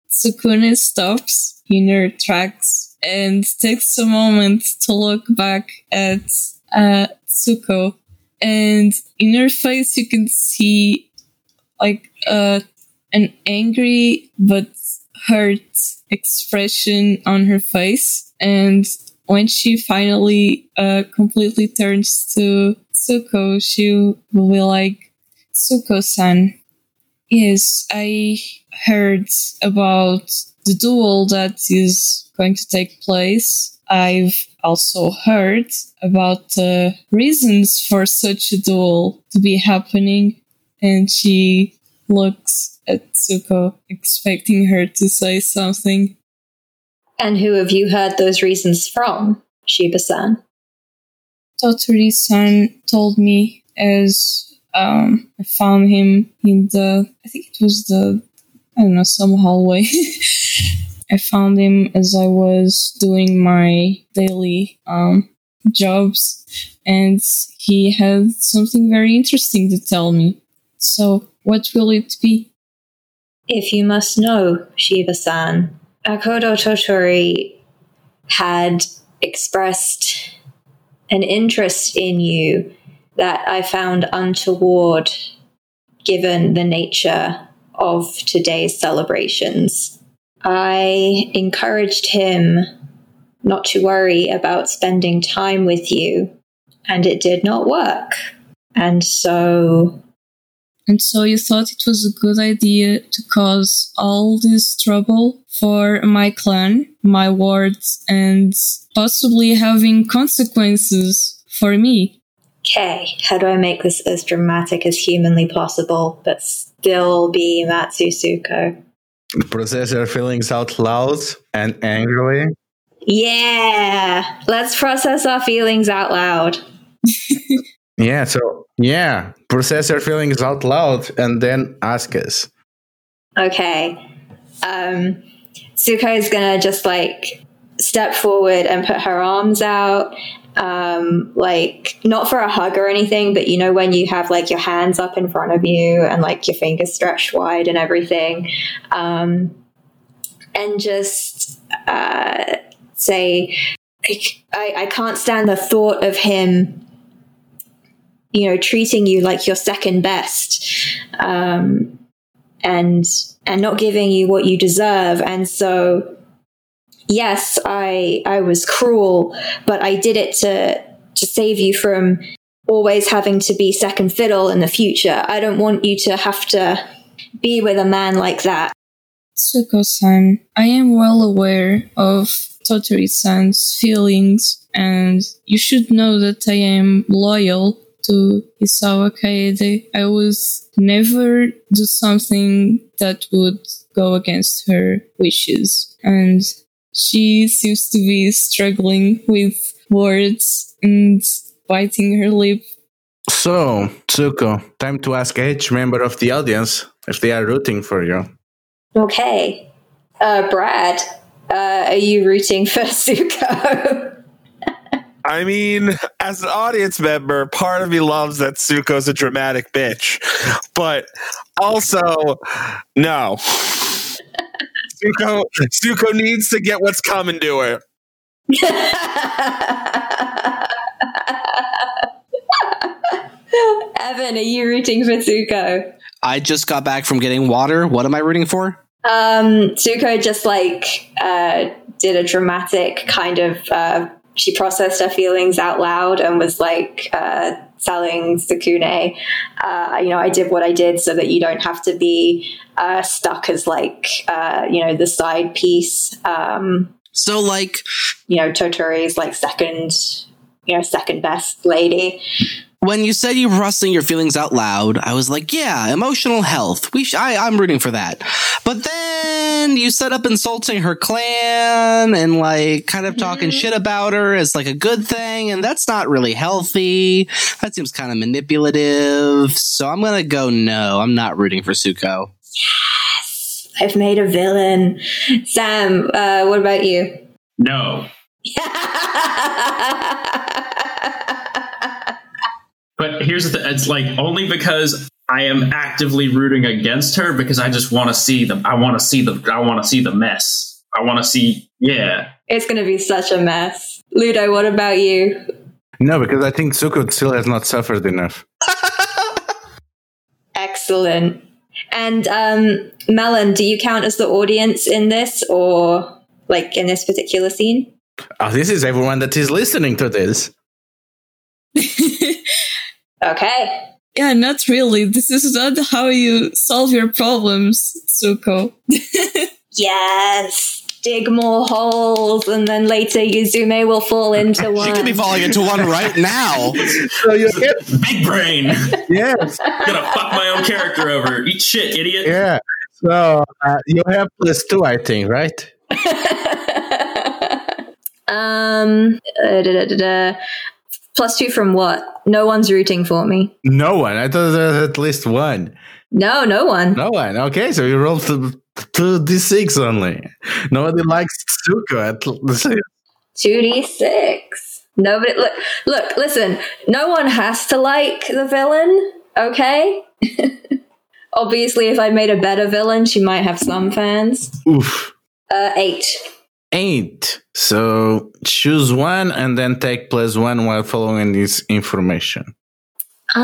Tsukune stops in her tracks and takes a moment to look back at uh, Tsuko. And in her face, you can see like uh, an angry but hurt expression on her face. And when she finally uh, completely turns to Tsuko, she will be like, Tsuko-san, yes, I heard about the duel that is going to take place. I've also heard about the reasons for such a duel to be happening. And she looks at Tsuko, expecting her to say something. And who have you heard those reasons from, Shiba-san? Toturi-san told me as um, I found him in the, I think it was the, I don't know, some hallway. I found him as I was doing my daily um, jobs, and he had something very interesting to tell me. So, what will it be? If you must know, Shiba san, Akodo Toturi had expressed an interest in you that I found untoward given the nature of today's celebrations. I encouraged him not to worry about spending time with you, and it did not work. And so And so you thought it was a good idea to cause all this trouble for my clan, my wards, and possibly having consequences for me. Okay, how do I make this as dramatic as humanly possible, but still be Matsu Tsuko? Process your feelings out loud and angrily. Yeah, let's process our feelings out loud. Yeah, so yeah, process your feelings out loud and then ask us. Okay. Um, Suko is gonna just like step forward and put her arms out. Um, like not for a hug or anything, but you know when you have like your hands up in front of you and like your fingers stretched wide and everything, um, and just uh, say, like, I, I can't stand the thought of him you know treating you like your second best um, and and not giving you what you deserve and so yes i i was cruel but i did it to to save you from always having to be second fiddle in the future i don't want you to have to be with a man like that Tsuko-san, I am well aware of Toturi-san's feelings, and you should know that I am loyal to Isawa Kaede. I would never do something that would go against her wishes. And she seems to be struggling with words and biting her lip. So, Tsuko, time to ask each member of the audience if they are rooting for you. okay uh, brad uh, are you rooting for suko I mean, as an audience member, part of me loves that Tsuko's a dramatic bitch, but also, no. Tsuko, Tsuko needs to get what's coming to her. Evan, are you rooting for Tsuko? I just got back from getting water. What am I rooting for? Um, Tsuko just like uh, did a dramatic kind of. Uh, she processed her feelings out loud and was like uh, telling Tsukune, uh, "You know, I did what I did so that you don't have to be uh, stuck as like uh, you know the side piece." Um, So, like, you know, Toturi's like second, you know, second best lady. When you said you were processing your feelings out loud, I was like, yeah, emotional health. We sh- I, I'm rooting for that. But then you set up insulting her clan and like kind of talking shit about her as like a good thing. And that's not really healthy. That seems kind of manipulative. So I'm going to go no. I'm not rooting for Tsuko. Yes, I've made a villain. Sam, uh, what about you? No. But here's the th- it's like only because I am actively rooting against her because I just want to see the I want to see the I want to see the mess. I want to see yeah. it's going to be such a mess. Ludo, what about you? No, because I think Tsuko still has not suffered enough. Excellent. And um, Melon, do you count as the audience in this or like in this particular scene? Oh, this is everyone that is listening to this. Okay. Yeah, not really. This is not how you solve your problems, Tsuko. Yes. Dig more holes, and then later Yuzume will fall into one. She could be falling into one right now. So you get Big brain. yes, Gonna fuck my own character over. Eat shit, idiot. yeah. So uh, you have plus two, I think, right? um, uh, da, da, da, da. Plus two from what? No one's rooting for me. No one. I thought there was at least one. No, no one. No one. Okay, so you rolled two d six only. Nobody likes Tsuko. At. Two d six. Nobody look. Look. Listen. No one has to like the villain. Okay. Obviously, if I made a better villain, she might have some fans. Oof. Uh, eight. Eight. So choose one and then take plus one while following this information. Um,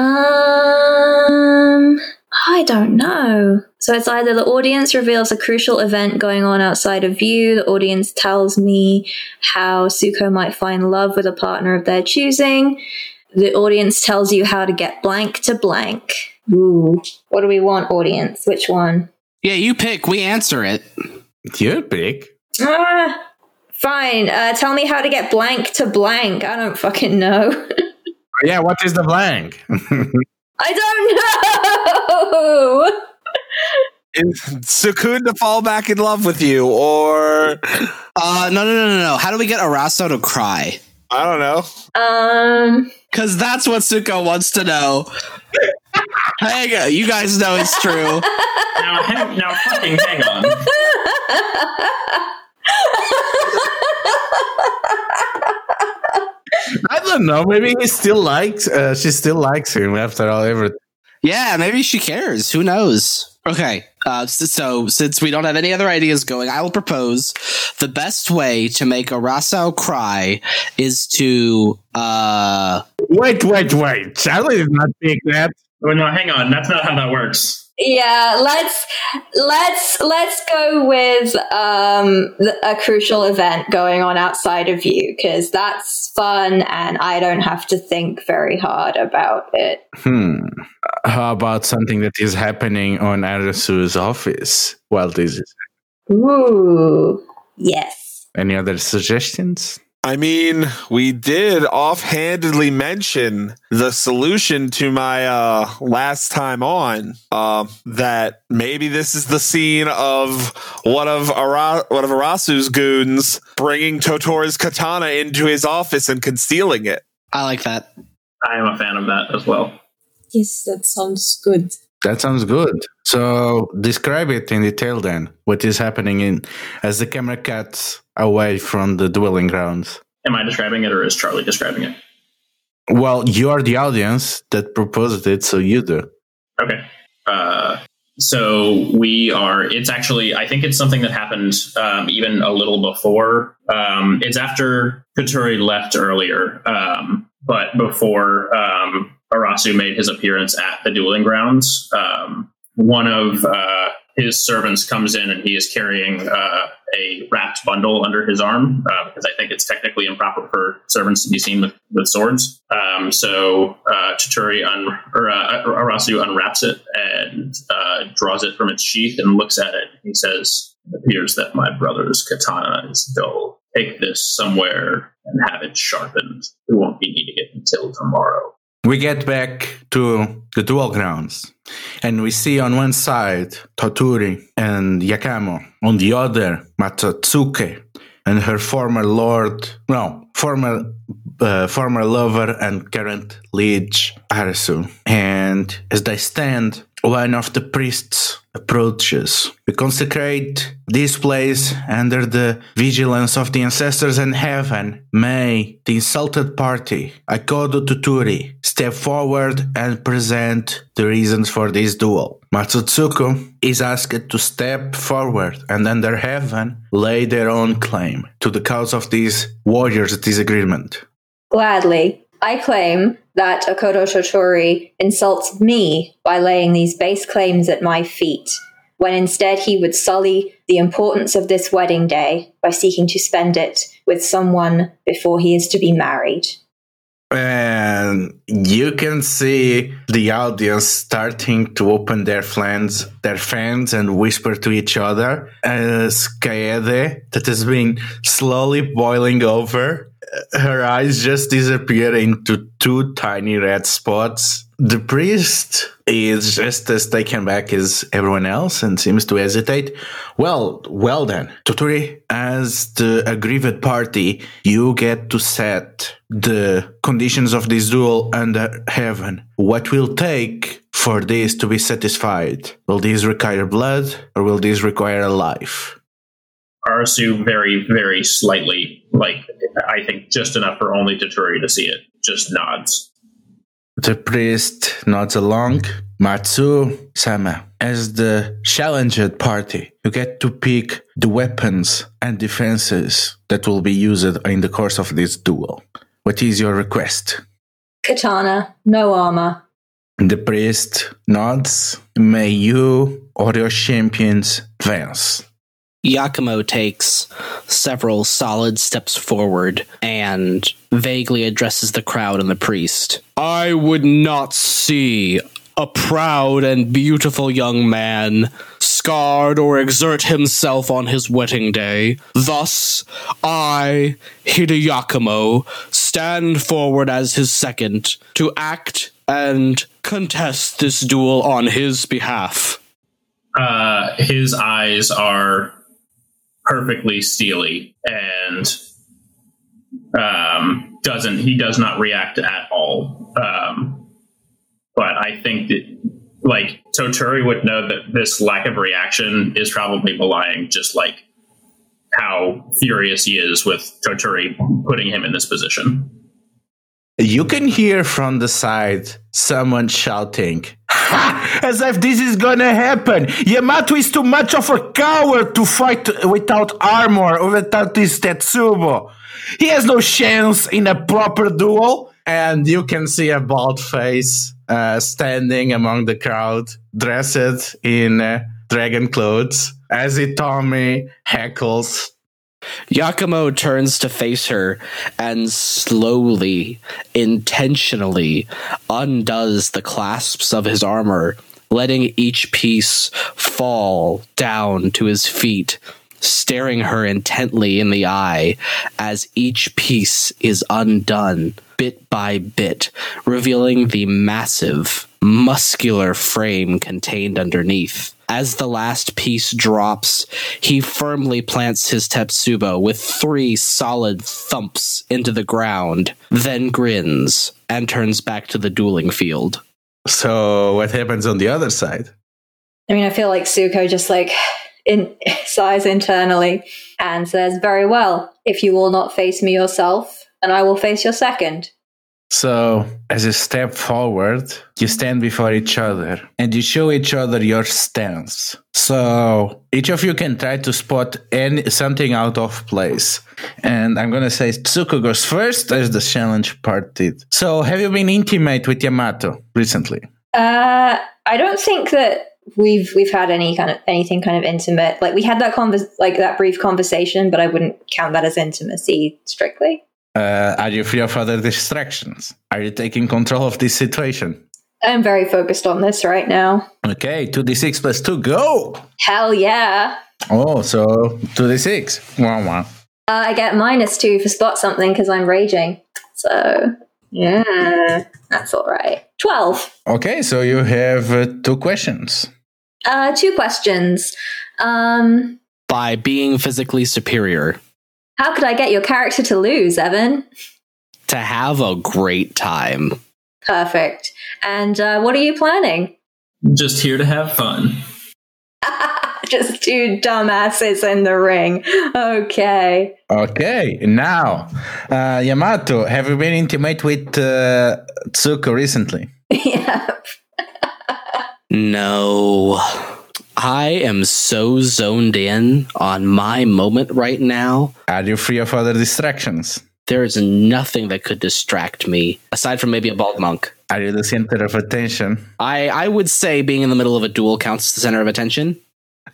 I don't know. So it's either the audience reveals a crucial event going on outside of view, the audience tells me how Tsuko might find love with a partner of their choosing, the audience tells you how to get blank to blank. Ooh. What do we want, audience? Which one? Yeah, you pick. We answer it. Your pick. Ah, fine. Uh, tell me how to get blank to blank. I don't fucking know. Yeah, what is the blank? I don't know. Is Sukun to fall back in love with you, or Uh, no, no, no, no, no. How do we get Araso to cry? I don't know. Um, Because that's what Tsuko wants to know. Hang on, you guys know it's true. Now, hang, now, fucking hang on. I don't know. Maybe he still likes. Uh, she still likes him after all everything. Yeah, maybe she cares. Who knows? Okay, uh, so, so since we don't have any other ideas going, I will propose the best way to make Arasao cry is to uh Wait, wait, wait. Charlie did not pick that. Well, no, hang on. That's not how that works. Yeah, let's let's let's go with um a crucial event going on outside of you because that's fun and I don't have to think very hard about it. Hmm. How about something that is happening on Arasu's office while this is? Ooh, yes. Any other suggestions? I mean, we did offhandedly mention the solution to my uh, last time on. Uh, that maybe this is the scene of one of Ara- one of Arasu's goons bringing Toturi's katana into his office and concealing it. I like that. I am a fan of that as well. Yes, that sounds good. That sounds good. So describe it in detail then. What is happening in as the camera cuts away from the dwelling grounds? Am I describing it or is Charlie describing it? Well, you are the audience that proposed it, so you do. Okay. Uh, so we are. It's actually. I think it's something that happened um, even a little before. Um, it's after Toturi left earlier, um, but before um, Arasu made his appearance at the dueling grounds. Um, one of uh, his servants comes in and he is carrying uh, a wrapped bundle under his arm uh, because I think it's technically improper for servants to be seen with, with swords. Um, so uh, Chituri un- or uh, Arasu unwraps it and uh, draws it from its sheath and looks at it. He says, "It appears that my brother's katana is dull. Take this somewhere and have it sharpened. We won't be needing it until tomorrow." We get back to the duel grounds, and we see on one side Toturi and Yakamo, on the other Matsutsuko and her former lord, no, former uh, former lover and current liege Arasu. And as they stand, one of the priests approaches. We consecrate this place under the vigilance of the ancestors in heaven. May the insulted party, Akodo Toturi, step forward and present the reasons for this duel. Matsutsuko is asked to step forward and under heaven lay their own claim to the cause of these warriors' disagreement. Gladly. I claim that Akodo Toturi insults me by laying these base claims at my feet, when instead he would sully the importance of this wedding day by seeking to spend it with someone before he is to be married. And you can see the audience starting to open their fans, their fans, and whisper to each other uh, as Kaede, that has been slowly boiling over, her eyes just disappear into two tiny red spots. The priest is just as taken back as everyone else and seems to hesitate. Well, well then, Toturi, as the aggrieved party, you get to set the conditions of this duel under heaven. What will take for this to be satisfied? Will this require blood or will this require a life? Arasu very, very slightly, like I think just enough for only Toturi to see it, just nods. The priest nods along. Matsu Sama, as the challenged party, you get to pick the weapons and defenses that will be used in the course of this duel. What is your request? Katana, no armor. The priest nods. May you or your champions advance. Yakumo takes several solid steps forward and vaguely addresses the crowd and the priest. I would not see a proud and beautiful young man scarred or exert himself on his wedding day. Thus, I, Hida Yakumo, stand forward as his second to act and contest this duel on his behalf. Uh, his eyes are perfectly steely, and um, doesn't he does not react at all. Um, but I think that like Toturi would know that this lack of reaction is probably belying just like how furious he is with Toturi putting him in this position. You can hear from the side someone shouting, "Ha! As if this is gonna happen! Yamato is too much of a coward to fight without armor or without this Tetsubo. He has no chance in a proper duel. And you can see a bald face uh, standing among the crowd, dressed in uh, dragon clothes, as Itomi heckles Yakumo turns to face her and slowly, intentionally undoes the clasps of his armor, letting each piece fall down to his feet, staring her intently in the eye as each piece is undone bit by bit, revealing the massive, muscular frame contained underneath. As the last piece drops, he firmly plants his Tetsubo with three solid thumps into the ground, then grins and turns back to the dueling field. So, what happens on the other side? I mean, I feel like Tsuko just like in sighs internally and says, "Very well. If you will not face me yourself, then I will face your second. So, as you step forward, you stand before each other and you show each other your stance. So, each of you can try to spot any, something out of place. And I'm going to say Tsuko goes first as the challenge part did. So, have you been intimate with Yamato recently? Uh, I don't think that we've we've had any kind of anything kind of intimate. Like we had that convers like that brief conversation, but I wouldn't count that as intimacy strictly. Uh, are you free of other distractions? Are you taking control of this situation? I'm very focused on this right now. Okay, 2d6 plus 2, go! Hell yeah. Oh, so 2d6. Wow, wow. Uh, I get minus two for spot something because I'm raging. So, yeah, that's all right. 12. Okay, so you have uh, two questions. Uh, two questions. Um, By being physically superior, how could I get your character to lose, Evan? to have a great time. Perfect. And uh, what are you planning? Just here to have fun. Just two dumbasses in the ring. Okay. Okay, now, uh, Yamato, have you been intimate with uh, Tsuko recently? yeah. No. I am so zoned in on my moment right now. Are you free of other distractions? There is nothing that could distract me aside from maybe a bald monk. Are you the center of attention? I, I would say being in the middle of a duel counts as the center of attention.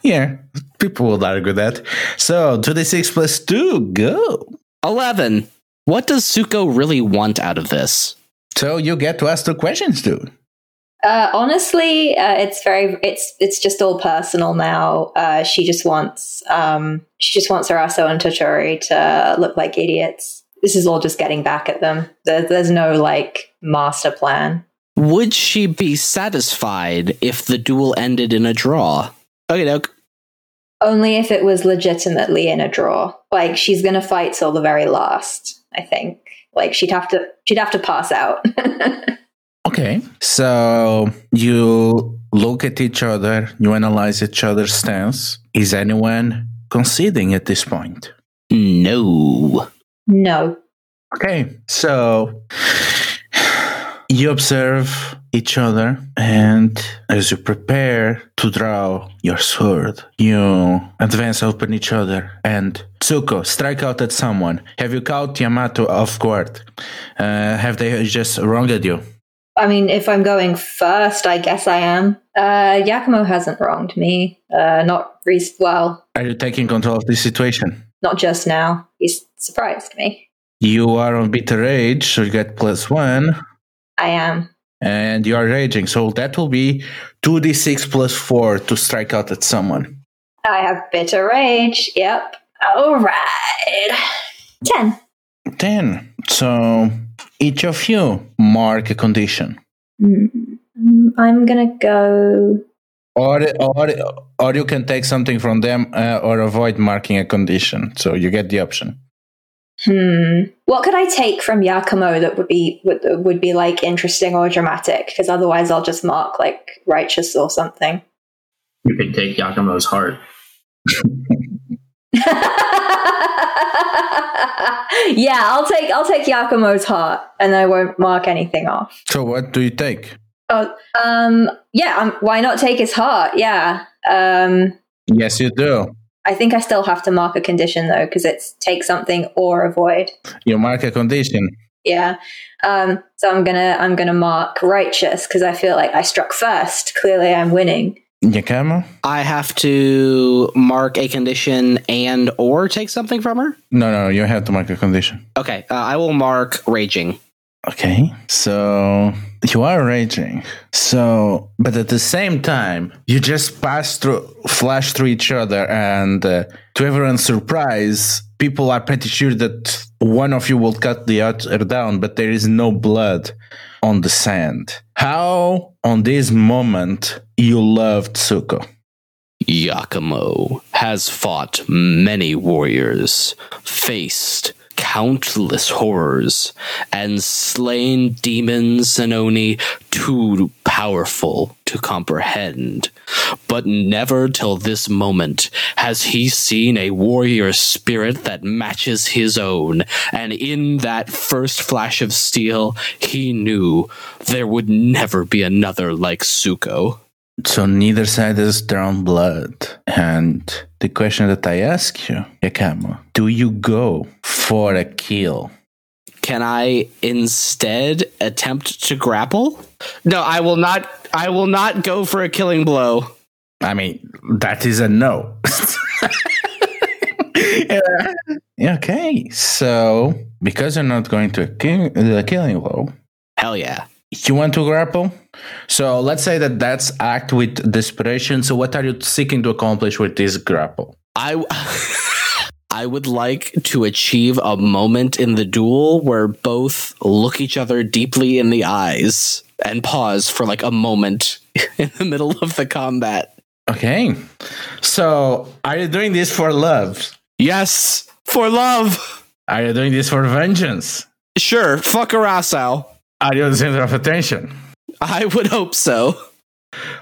Yeah, people would argue that. So, 2d6 plus 2, go! 11. What does Tsuko really want out of this? So, you get to ask two questions, dude. Uh, honestly, uh, it's very it's it's just all personal now. Uh, she just wants um, she just wants Araso and Toturi to look like idiots. This is all just getting back at them. There, there's no like master plan. Would she be satisfied if the duel ended in a draw? Okay, doke. Only if it was legitimately in a draw. Like she's gonna fight till the very last. I think. Like she'd have to she'd have to pass out. Okay. So, you look at each other, you analyze each other's stance. Is anyone conceding at this point? No. no. Okay, so you observe each other, and as you prepare to draw your sword, you advance upon each other. And Tsuko, strike out at someone. Have you caught Yamato off guard? Uh, have they just wronged you? I mean, if I'm going first, I guess I am. Uh, Yakumo hasn't wronged me. Uh, not re- well, Are you taking control of this situation? not just now. He's surprised me. You are on bitter rage, so you get plus one, I am. and you are raging. So that will be 2d6 plus 4 to strike out at someone. I have bitter rage. Yep. All right. Ten. 10. So each of you mark a condition. Mm, I'm gonna go. Or, or, or you can take something from them uh, or avoid marking a condition. So you get the option. Hmm. What could I take from Yakumo that would be would, would be like interesting or dramatic? Because otherwise, I'll just mark like righteous or something. You could take Yakumo's heart. yeah, I'll take I'll take Yakumo's heart, and I won't mark anything off. So what do you take? Oh, um, yeah. Um, why not take his heart? Yeah. Um, Yes, you do. I think I still have to mark a condition though, because it's take something or avoid. You mark a condition. Yeah. Um, so I'm gonna I'm gonna mark righteous because I feel like I struck first. Clearly, I'm winning. Yakumo? I have to mark a condition and or take something from her. No, no, you have to mark a condition. Okay, uh, I will mark raging. Okay, so you are raging. So, but at the same time, you just pass through, flash through each other, and uh, to everyone's surprise, people are pretty sure that one of you will cut the other down, but there is no blood on the sand. How, on this moment, you loved Tsuko? Yakumo has fought many warriors, faced countless horrors, and slain demons and oni too powerful to comprehend. But never till this moment has he seen a warrior spirit that matches his own, and in that first flash of steel, he knew there would never be another like Tsuko. So neither side has drawn blood. And the question that I ask you, Yakumo, do you go for a kill? Can I instead attempt to grapple? No, I will not I will not go for a killing blow. I mean, that is a no. Yeah. Okay, so because you're not going to a kill, the uh, killing blow, Hell yeah. You want to grapple. So let's say that that's act with desperation. So what are you seeking to accomplish with this grapple? I I would like to achieve a moment in the duel where both look each other deeply in the eyes and pause for like a moment in the middle of the combat. Okay, so are you doing this for love? Yes, for love. Are you doing this for vengeance? Sure, fuck a Arasao. Are you the center of attention? I would hope so.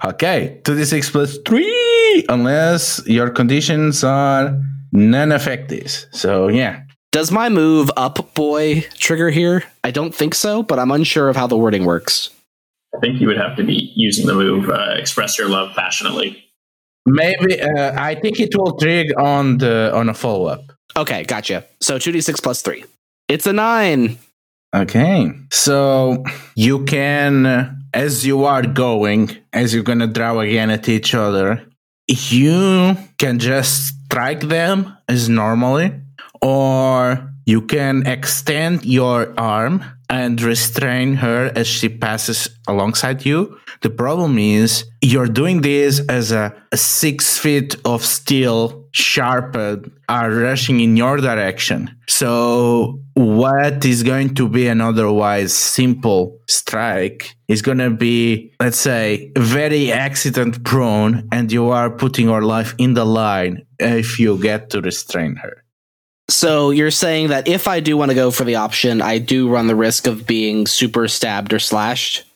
Okay, 2d6 plus 3, unless your conditions are non effective. So, yeah. Does my move up boy trigger here? I don't think so, but I'm unsure of how the wording works. I think you would have to be using the move uh, "Express Your Love Passionately." Maybe, uh, I think it will trigger on the on a follow up. Okay, gotcha. So 2d6 plus 3. It's a 9. Okay, so you can, as you are going, as you're gonna draw again at each other, you can just strike them as normally, or you can extend your arm and restrain her as she passes alongside you. The problem is you're doing this as a six feet of steel sharpened uh, are rushing in your direction. So what is going to be an otherwise simple strike is going to be, let's say, very accident prone, and you are putting your life in the line if you get to restrain her. So you're saying that if I do want to go for the option, I do run the risk of being super stabbed or slashed?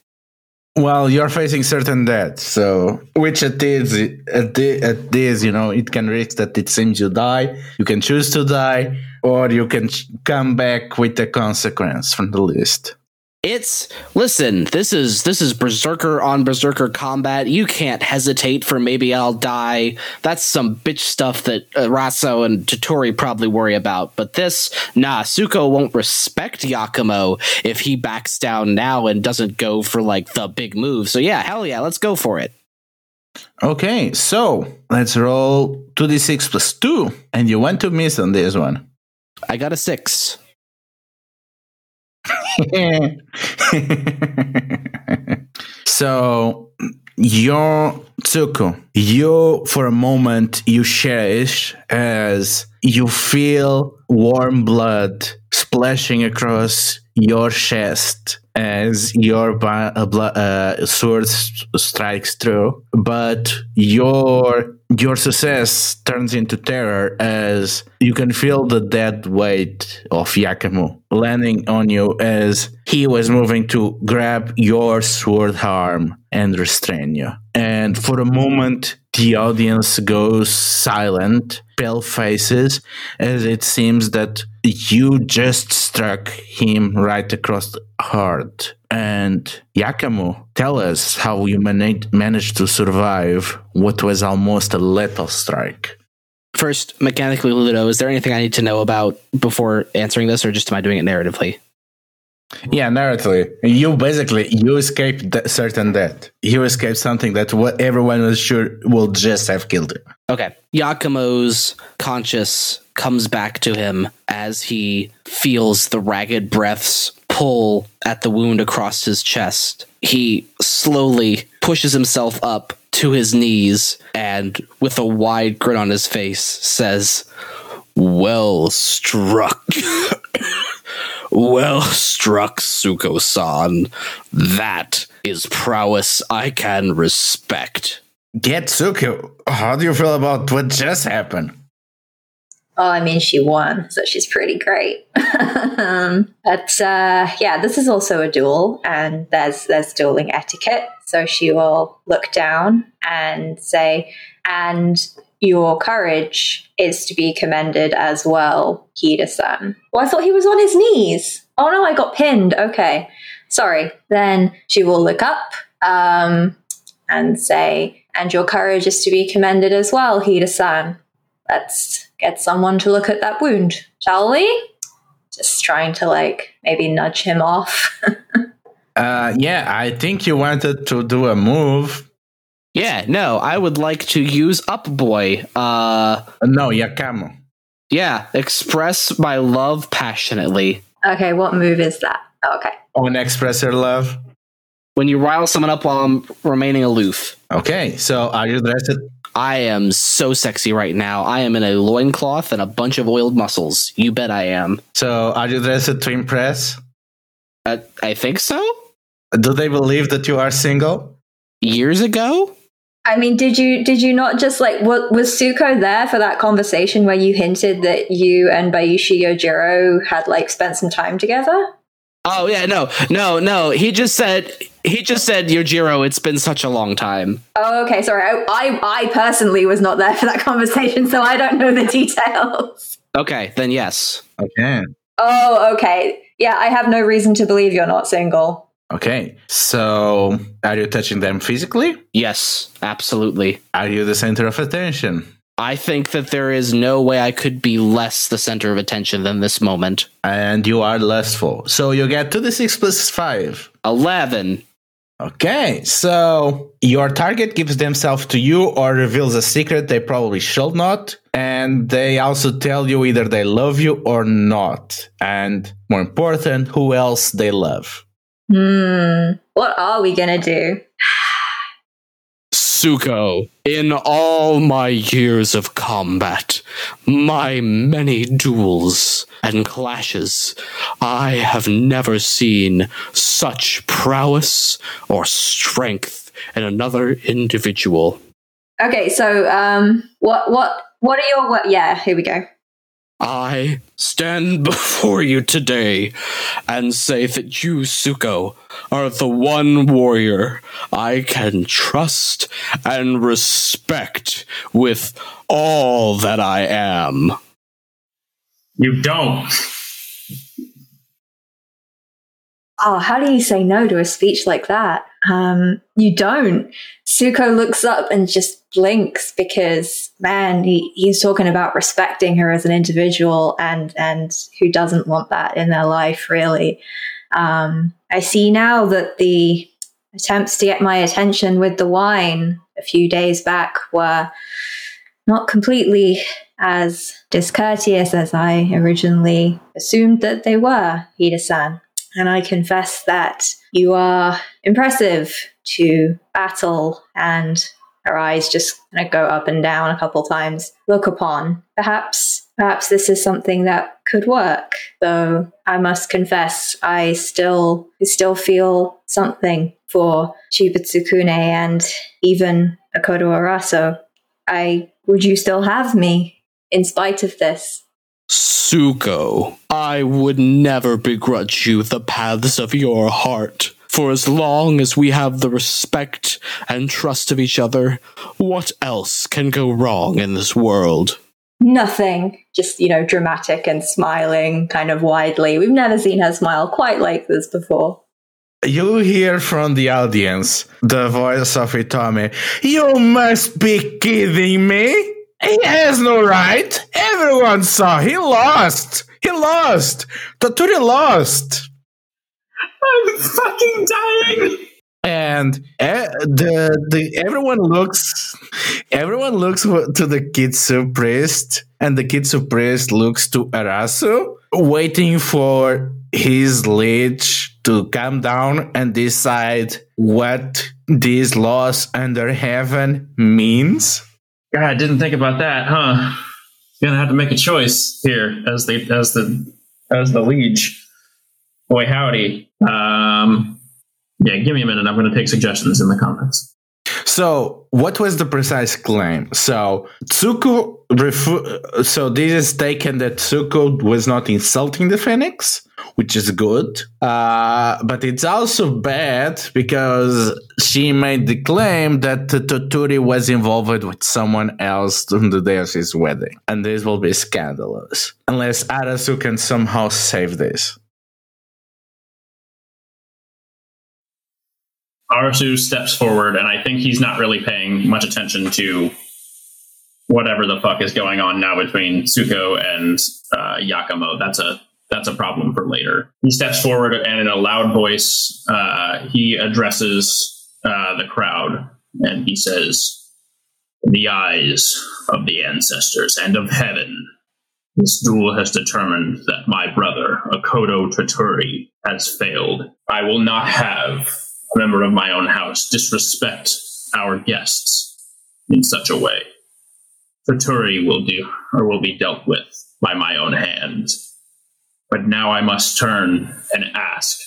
Well, you're facing certain death, so which it is, at this, you know, it can risk that it seems you die. You can choose to die, or you can come back with a consequence from the list. It's listen, this is this is berserker on berserker combat. You can't hesitate for maybe I'll die. That's some bitch stuff that uh, Rasso and Toturi probably worry about. But this, nah, Tsuko won't respect Yakumo if he backs down now and doesn't go for like the big move. So yeah, hell yeah, let's go for it. Okay, so let's roll two d six plus two, and you went to miss on this one. I got a six. so your Tsuko, you for a moment you cherish as you feel warm blood splashing across your chest as your uh, uh, sword strikes through, but your your success turns into terror as you can feel the dead weight of Yakumo landing on you as he was moving to grab your sword arm and restrain you. And for a moment, the audience goes silent, pale faces, as it seems that you just struck him right across the heart. And Yakumo, tell us how you managed managed to survive what was almost a lethal strike. First, mechanically, Ludo, is there anything I need to know about before answering this, or just am I doing it narratively? Yeah, narratively, you basically you escaped th- certain death. You escaped something that what everyone was sure will just have killed you. Okay. Yakumo's conscious comes back to him as he feels the ragged breaths pull at the wound across his chest. He slowly pushes himself up to his knees and, with a wide grin on his face, says, Well struck. well struck, Tsuko san. That is prowess I can respect. Getsuko, how do you feel about what just happened? Oh, I mean, she won, so she's pretty great. um, but uh, yeah, this is also a duel, and there's there's dueling etiquette. So she will look down and say, "And your courage is to be commended as well, Hida-san." Well, I thought he was on his knees. Oh no, I got pinned. Okay, sorry. Then she will look up um, and say, "And your courage is to be commended as well, Hida-san." Let's get someone to look at that wound, shall we? Just trying to like maybe nudge him off. Uh, yeah, I think you wanted to do a move. Yeah, no, I would like to use Up Boy. Uh, No, Yakumo. yeah, express my love passionately. okay, what move is that? Oh, okay. On express your love. When you rile someone up while I'm remaining aloof. Okay, so are you dressed? I am so sexy right now. I am in a loincloth and a bunch of oiled muscles. You bet I am. So are you dressed to impress? Uh, I think so? Do they believe that you are single? Years ago? I mean, did you did you not just like what was Tsuko there for that conversation where you hinted that you and Bayushi Yojiro had like spent some time together? Oh yeah, no, no, no. He just said he just said Yojiro, it's been such a long time. Oh, okay. Sorry, I, I I personally was not there for that conversation, so I don't know the details. Okay, then yes. Okay. Oh, okay. Yeah, I have no reason to believe you're not single. Okay. So are you touching them physically? Yes, absolutely. Are you the center of attention? I think that there is no way I could be less the center of attention than this moment. And you are lustful. So you get 2d6 plus 5. 11. Okay, so your target gives themselves to you or reveals a secret they probably should not. And they also tell you either they love you or not. And more important, who else they love. Hmm. What are we gonna do? Tsuko, in all my years of combat, my many duels and clashes, I have never seen such prowess or strength in another individual. Okay, so um, what what what are your what? Yeah, here we go. I stand before you today and say that you, Tsuko, are the one warrior I can trust and respect with all that I am. You don't. Oh, how do you say no to a speech like that? Um, you don't. Tsuko looks up and just blinks because, man, he, he's talking about respecting her as an individual and, and who doesn't want that in their life, really. Um, I see now that the attempts to get my attention with the wine a few days back were not completely as discourteous as I originally assumed that they were, Hida-san. And I confess that you are impressive to battle and her eyes just kind of go up and down a couple times. Look upon. Perhaps, perhaps this is something that could work. Though I must confess, I still, I still feel something for Shiba Tsukune and even Akodo Araso. I would you still have me in spite of this? Tsuko, I would never begrudge you the paths of your heart. For as long as we have the respect and trust of each other, what else can go wrong in this world? Nothing. Just, you know, dramatic and smiling kind of widely. We've never seen her smile quite like this before. You hear from the audience the voice of Itome. You must be kidding me! He has no right! Everyone saw he lost! He lost! Toturi lost! I'm fucking dying. and uh, the the everyone looks everyone looks to the Kitsu priest, and the Kitsu priest looks to Arasu, waiting for his leech to come down and decide what this loss under heaven means. God, I didn't think about that, huh? Gonna have to make a choice here as the as the as the liege. Boy, howdy. Um, yeah, give me a minute. I'm going to take suggestions in the comments. So, what was the precise claim? So, Tsuko, refu- so this is taken that Tsuko was not insulting the Phoenix, which is good. Uh, but it's also bad because she made the claim that Toturi was involved with someone else on the day of his wedding. And this will be scandalous. Unless Arasu can somehow save this. Arasu steps forward, and I think he's not really paying much attention to whatever the fuck is going on now between Tsuko and uh, Yakumo. That's a that's a problem for later. He steps forward and in a loud voice, uh, he addresses uh, the crowd and he says, the eyes of the ancestors and of heaven, this duel has determined that my brother, Akodo Toturi, has failed. I will not have member of my own house disrespect our guests in such a way. Toturi will do or will be dealt with by my own hand. But now I must turn and ask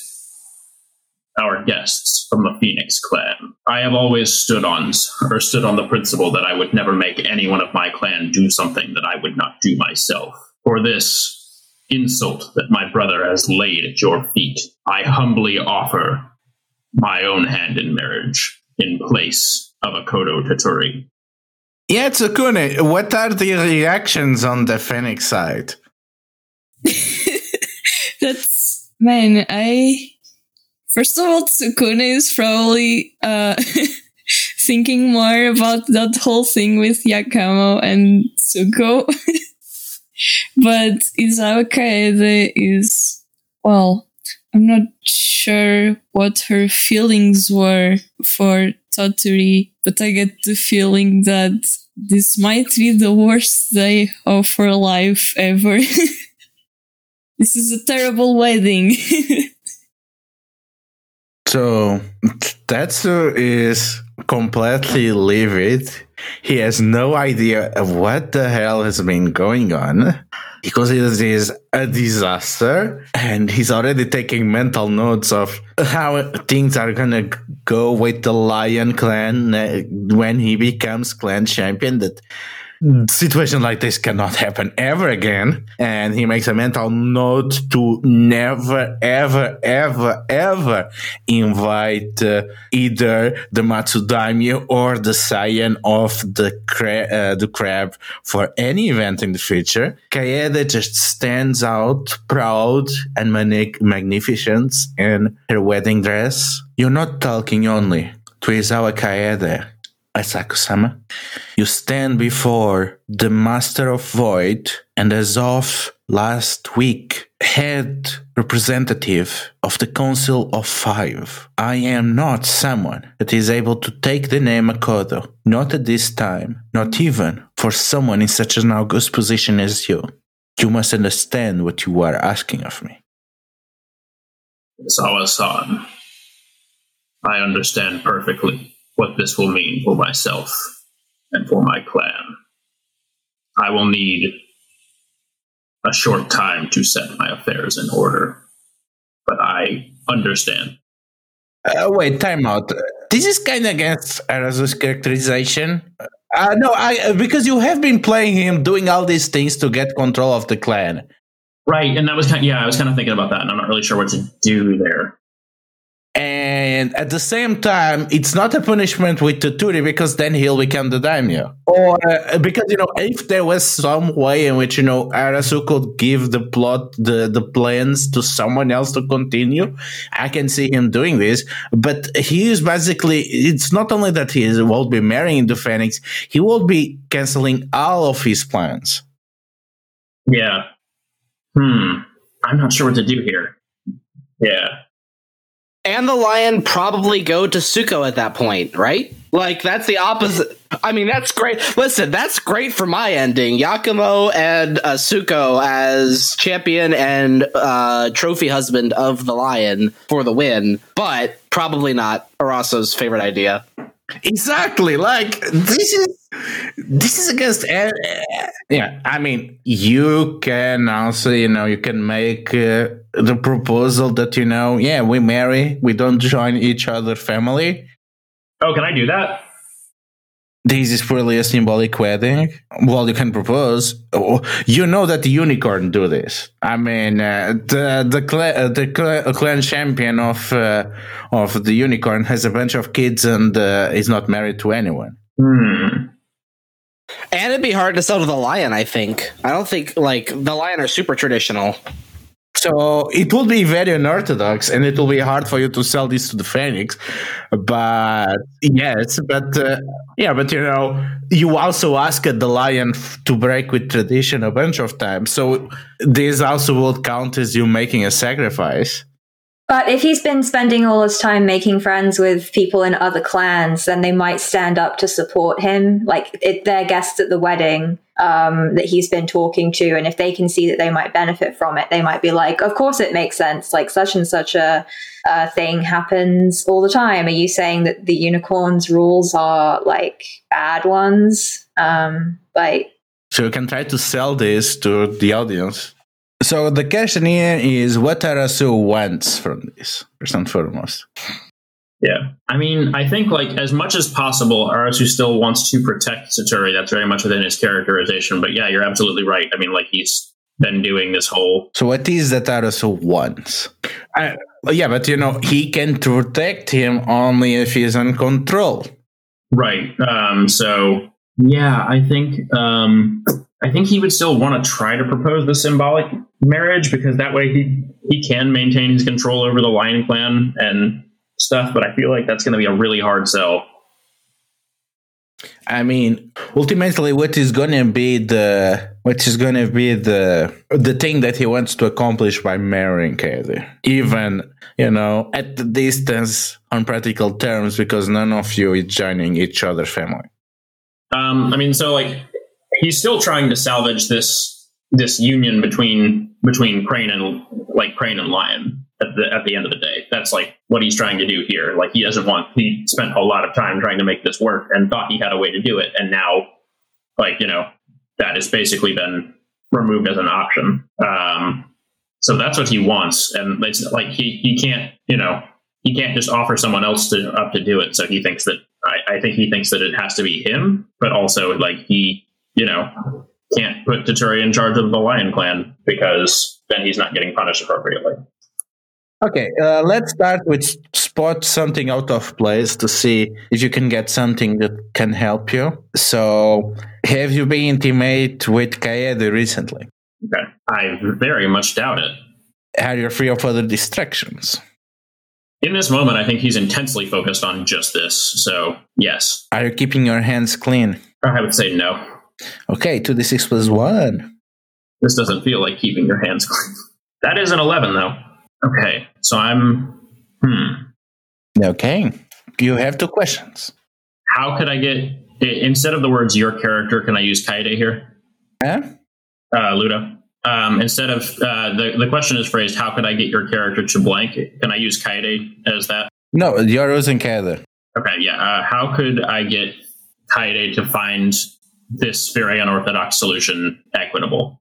our guests from the Phoenix clan. I have always stood on or stood on the principle that I would never make any one of my clan do something that I would not do myself. For this insult that my brother has laid at your feet, I humbly offer my own hand in marriage in place of Akodo Toturi. Yeah, Tsukune, what are the reactions on the Phoenix side? That's man, I first of all Tsukune is probably uh thinking more about that whole thing with Yakumo and Tsuko. but Isawa Kaede is well, I'm not sure what her feelings were for Toturi, but I get the feeling that this might be the worst day of her life ever. this is a terrible wedding. so Tetsu is completely livid. He has no idea of what the hell has been going on. He considers this a disaster and he's already taking mental notes of how things are gonna go with the Lion clan uh, when he becomes clan champion. That situation like this cannot happen ever again. And he makes a mental note to never, ever, ever, ever invite uh, either the Matsudaimyo or the Saiyan of the, cra- uh, the crab for any event in the future. Kaede just stands out proud and mag- magnificent in her wedding dress. You're not talking only to Isawa Kaede Asako-sama, you stand before the Master of Void and as of last week, head representative of the Council of Five. I am not someone that is able to take the name Akodo, not at this time, not even for someone in such an august position as you. You must understand what you are asking of me. Sawa-san, I understand perfectly what this will mean for myself and for my clan. I will need a short time to set my affairs in order, but I understand. Uh, wait, time out. This is kind of against Arasu's characterization. Uh, no, I uh, because you have been playing him doing all these things to get control of the clan. Right, and that was kind of, yeah, I was kind of thinking about that, and I'm not really sure what to do there. And at the same time, it's not a punishment with Toturi because then he'll become the daimyo. Or uh, because you know, if there was some way in which you know Arasu could give the plot, the the plans to someone else to continue, I can see him doing this. But he is basically, it's not only that he is, will be marrying the Phoenix, he will be canceling all of his plans. Yeah. Hmm. I'm not sure what to do here. Yeah. And the lion probably go to Tsuko at that point, right? Like that's the opposite. I mean, that's great. Listen, that's great for my ending. Yakumo and uh, Tsuko as champion and uh, trophy husband of the lion for the win, but probably not Arasu's favorite idea. Exactly. Like this is this is against. Uh, yeah, I mean, you can also, you know, you can make uh, the proposal that you know, yeah, we marry, we don't join each other family. Oh, can I do that? This is purely a symbolic wedding. Well, you can propose. Oh, you know that the unicorn do this. I mean, uh, the the cl- uh, the cl- clan champion of uh, of the unicorn has a bunch of kids and uh, is not married to anyone. Hmm. And it'd be hard to sell to the lion, I think. I don't think like the lion are super traditional. So it will be very unorthodox, and it will be hard for you to sell this to the Phoenix. But yes, but uh, yeah, but you know, you also asked the lion f- to break with tradition a bunch of times. So this also will count as you making a sacrifice. But if he's been spending all his time making friends with people in other clans, then they might stand up to support him. Like it, guests at the wedding um, that he's been talking to, and if they can see that they might benefit from it, they might be like, "Of course, it makes sense. Like such and such a, a thing happens all the time." Are you saying that the unicorns' rules are like bad ones? Um, like So you can try to sell this to the audience. So the question here is what Arasu wants from this, first and foremost. Yeah. I mean, I think like as much as possible, Arasu still wants to protect Satori. That's very much within his characterization. But yeah, you're absolutely right. I mean, like he's been doing this whole So what is that Arasu wants? Uh, yeah, but you know, he can protect him only if he's in control. right. Um, so yeah, I think um, I think he would still want to try to propose the symbolic marriage because that way he he can maintain his control over the Lion Clan and stuff. But I feel like that's going to be a really hard sell. I mean, ultimately, what is going to be the what is going to be the the thing that he wants to accomplish by marrying Kaede, even you know at the distance on practical terms, because none of you is joining each other's family. Um, I mean, so like he's still trying to salvage this this union between between Crane and like Crane and Lion at the at the end of the day. That's like what he's trying to do here. Like he doesn't want he spent a lot of time trying to make this work and thought he had a way to do it, and now like you know that has basically been removed as an option. Um, so that's what he wants, and it's like he he can't you know he can't just offer someone else to up to do it. So he thinks that I, I think he thinks that it has to be him, but also like he you know can't put Toturi in charge of the Lion Clan because then he's not getting punished appropriately. Okay, uh, let's start with spot something out of place to see if you can get something that can help you. So, have you been intimate with Kaede recently? Okay, I very much doubt it. Are you free of other distractions? In this moment, I think he's intensely focused on just this. So, yes, Are you keeping your hands clean? I would say no. Okay, 2d6 plus 1. This doesn't feel like keeping your hands clean. That is an 11, though. Okay, so I'm. Hmm. Okay, you have two questions. How could I get. Instead of the words your character, can I use Kaede here? Huh? Uh, Ludo? Um, instead of. Uh, the, the question is phrased, how could I get your character to blank? Can I use Kaede as that? No, you're using Kaede. Okay, yeah. Uh, how could I get Kaede to find this very unorthodox solution equitable?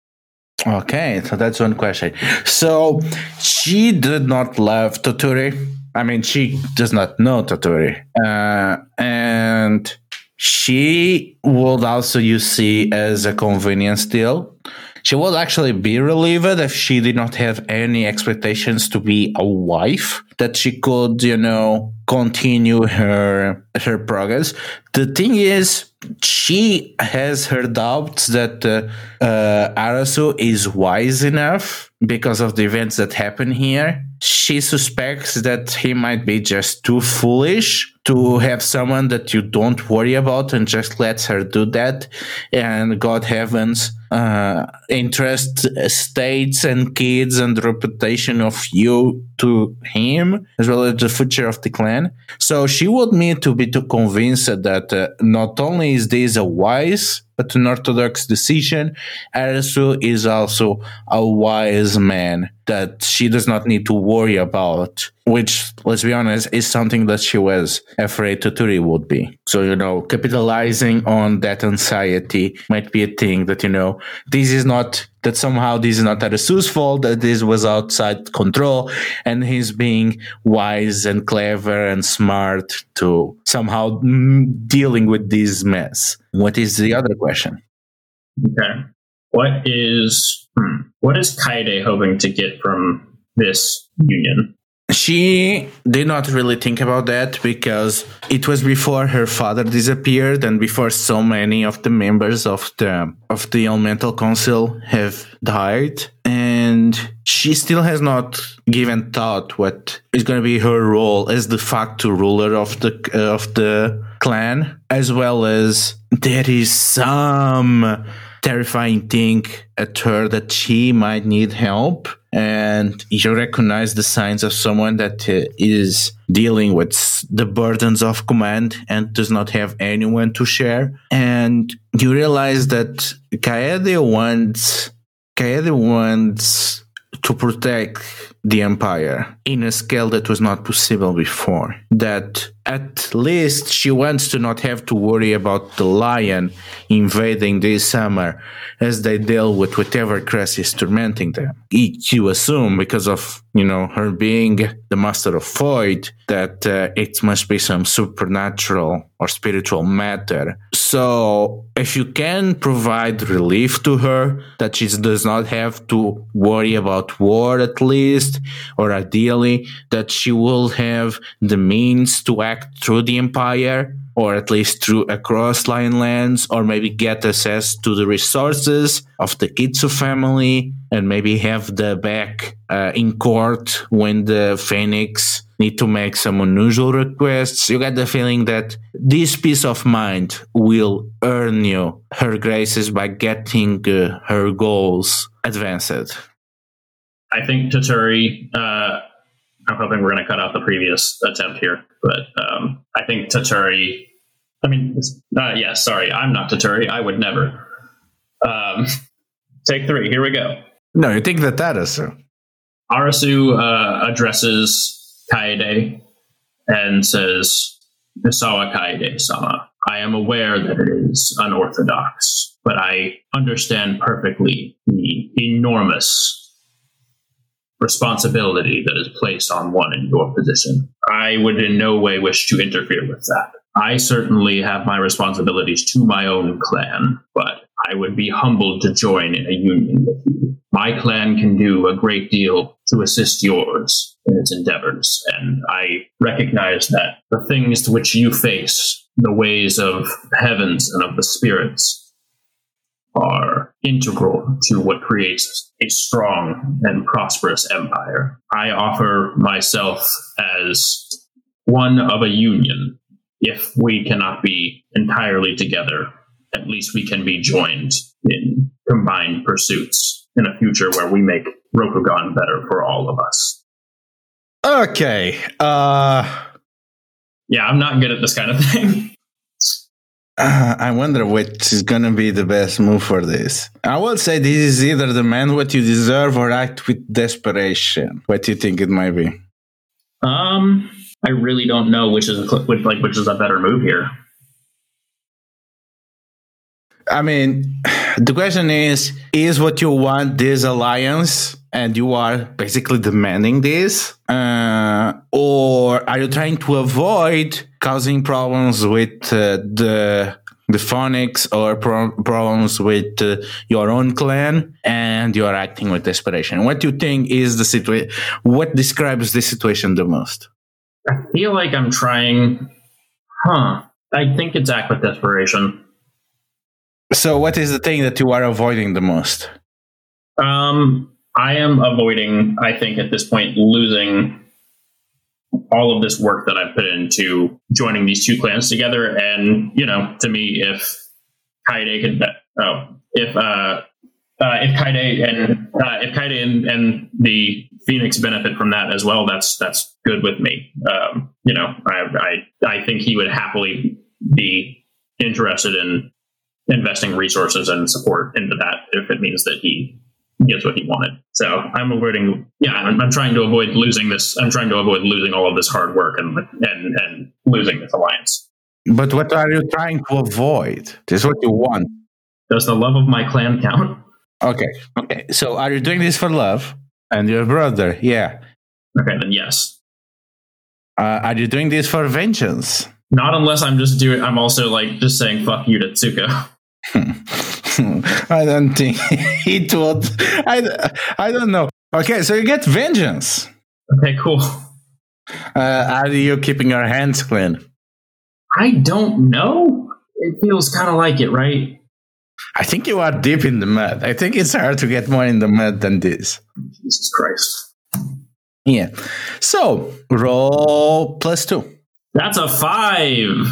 Okay, so that's one question. So she did not love Toturi. I mean, she does not know Toturi. Uh, and she would also you see as a convenience deal. She would actually be relieved if she did not have any expectations to be a wife, that she could, you know, continue her her progress. The thing is, she has her doubts that uh, uh, Arasu is wise enough because of the events that happen here. She suspects that he might be just too foolish to have someone that you don't worry about and just lets her do that. And God heavens, uh, interest states and kids and reputation of you to him as well as the future of the clan. So she would need to be too convinced that uh, not only is this a wise but an orthodox decision, Arasu is also a wise man that she does not need to worry about, which, let's be honest, is something that she was afraid Toturi would be. So, you know, capitalizing on that anxiety might be a thing that, you know, this is not that somehow this is not Arasu's fault, that this was outside control, and he's being wise and clever and smart to somehow dealing with this mess. What is the other question? Okay. What is hmm, what is Kaede hoping to get from this union? She did not really think about that because it was before her father disappeared and before so many of the members of the of the Elemental Council have died and she still has not given thought what is going to be her role as the facto ruler of the uh, of the clan as well as there is some terrifying thing at her that she might need help. And you recognize the signs of someone that uh, is dealing with the burdens of command and does not have anyone to share. And you realize that Kaede wants Kaede wants to protect the empire in a scale that was not possible before. That at least she wants to not have to worry about the lion invading this summer as they deal with whatever crisis tormenting them. You assume because of, you know, her being the master of void that uh, it must be some supernatural or spiritual matter. So if you can provide relief to her that she does not have to worry about war at least, or ideally that she will have the means to act through the empire or at least through across Lion Lands, or maybe get access to the resources of the Kitsu family, and maybe have the back uh, in court when the Phoenix need to make some unusual requests. You get the feeling that this peace of mind will earn you her graces by getting uh, her goals advanced. I think Toturi. Uh, I'm hoping we're going to cut out the previous attempt here, but um, I think Toturi. I mean, uh, yeah, sorry, I'm not Toturi. I would never. Um, take three. Here we go. No, you think that that is so. Arasu uh, addresses Kaede and says, Misawa Kaede sama, I am aware that it is unorthodox, but I understand perfectly the enormous responsibility that is placed on one in your position. I would in no way wish to interfere with that. I certainly have my responsibilities to my own clan, but I would be humbled to join in a union with you. My clan can do a great deal to assist yours in its endeavors, and I recognize that the things to which you face, the ways of heavens and of the spirits, are integral to what creates a strong and prosperous empire. I offer myself as one of a union. If we cannot be entirely together, at least we can be joined in combined pursuits in a future where we make Rokugan better for all of us. Okay. Uh yeah, I'm not good at this kind of thing. Uh, I wonder which is gonna be the best move for this. I will say this is either demand what you deserve or act with desperation. What do you think it might be? Um, I really don't know which is which, like which is a better move here. I mean, the question is: Is what you want this alliance and you are basically demanding this? Uh, or are you trying to avoid causing problems with uh, the the Phoenix or pro- problems with uh, your own clan and you're acting with desperation? What do you think is the situation? What describes the situation the most? I feel like I'm trying. Huh. I think it's act with desperation. So, what is the thing that you are avoiding the most? Um, I am avoiding. I think at this point losing all of this work that I've put into joining these two clans together. And you know, to me, if Kaede could, oh, if uh, uh, if Kaede and uh, if Kaede and, and the Phoenix benefit from that as well, that's that's good with me. Um, you know, I, I I think he would happily be interested in investing resources and support into that if it means that he gets what he wanted. So I'm avoiding, yeah, I'm, I'm, trying to avoid losing this. I'm trying to avoid losing all of this hard work and and and losing this alliance. But what are you trying to avoid? This is what you want. Does the love of my clan count? Okay, okay. So are you doing this for love and your brother? Yeah. Okay, then yes. Uh, are you doing this for vengeance? Not unless I'm just doing. I'm also like just saying "fuck you" to Tsuko. I don't think it would. I, I don't know. Okay, so you get vengeance. Okay, cool. Uh, are you keeping your hands clean? I don't know. It feels kind of like it, right? I think you are deep in the mud. I think it's hard to get more in the mud than this. Jesus Christ. Yeah. So roll plus two. That's a five.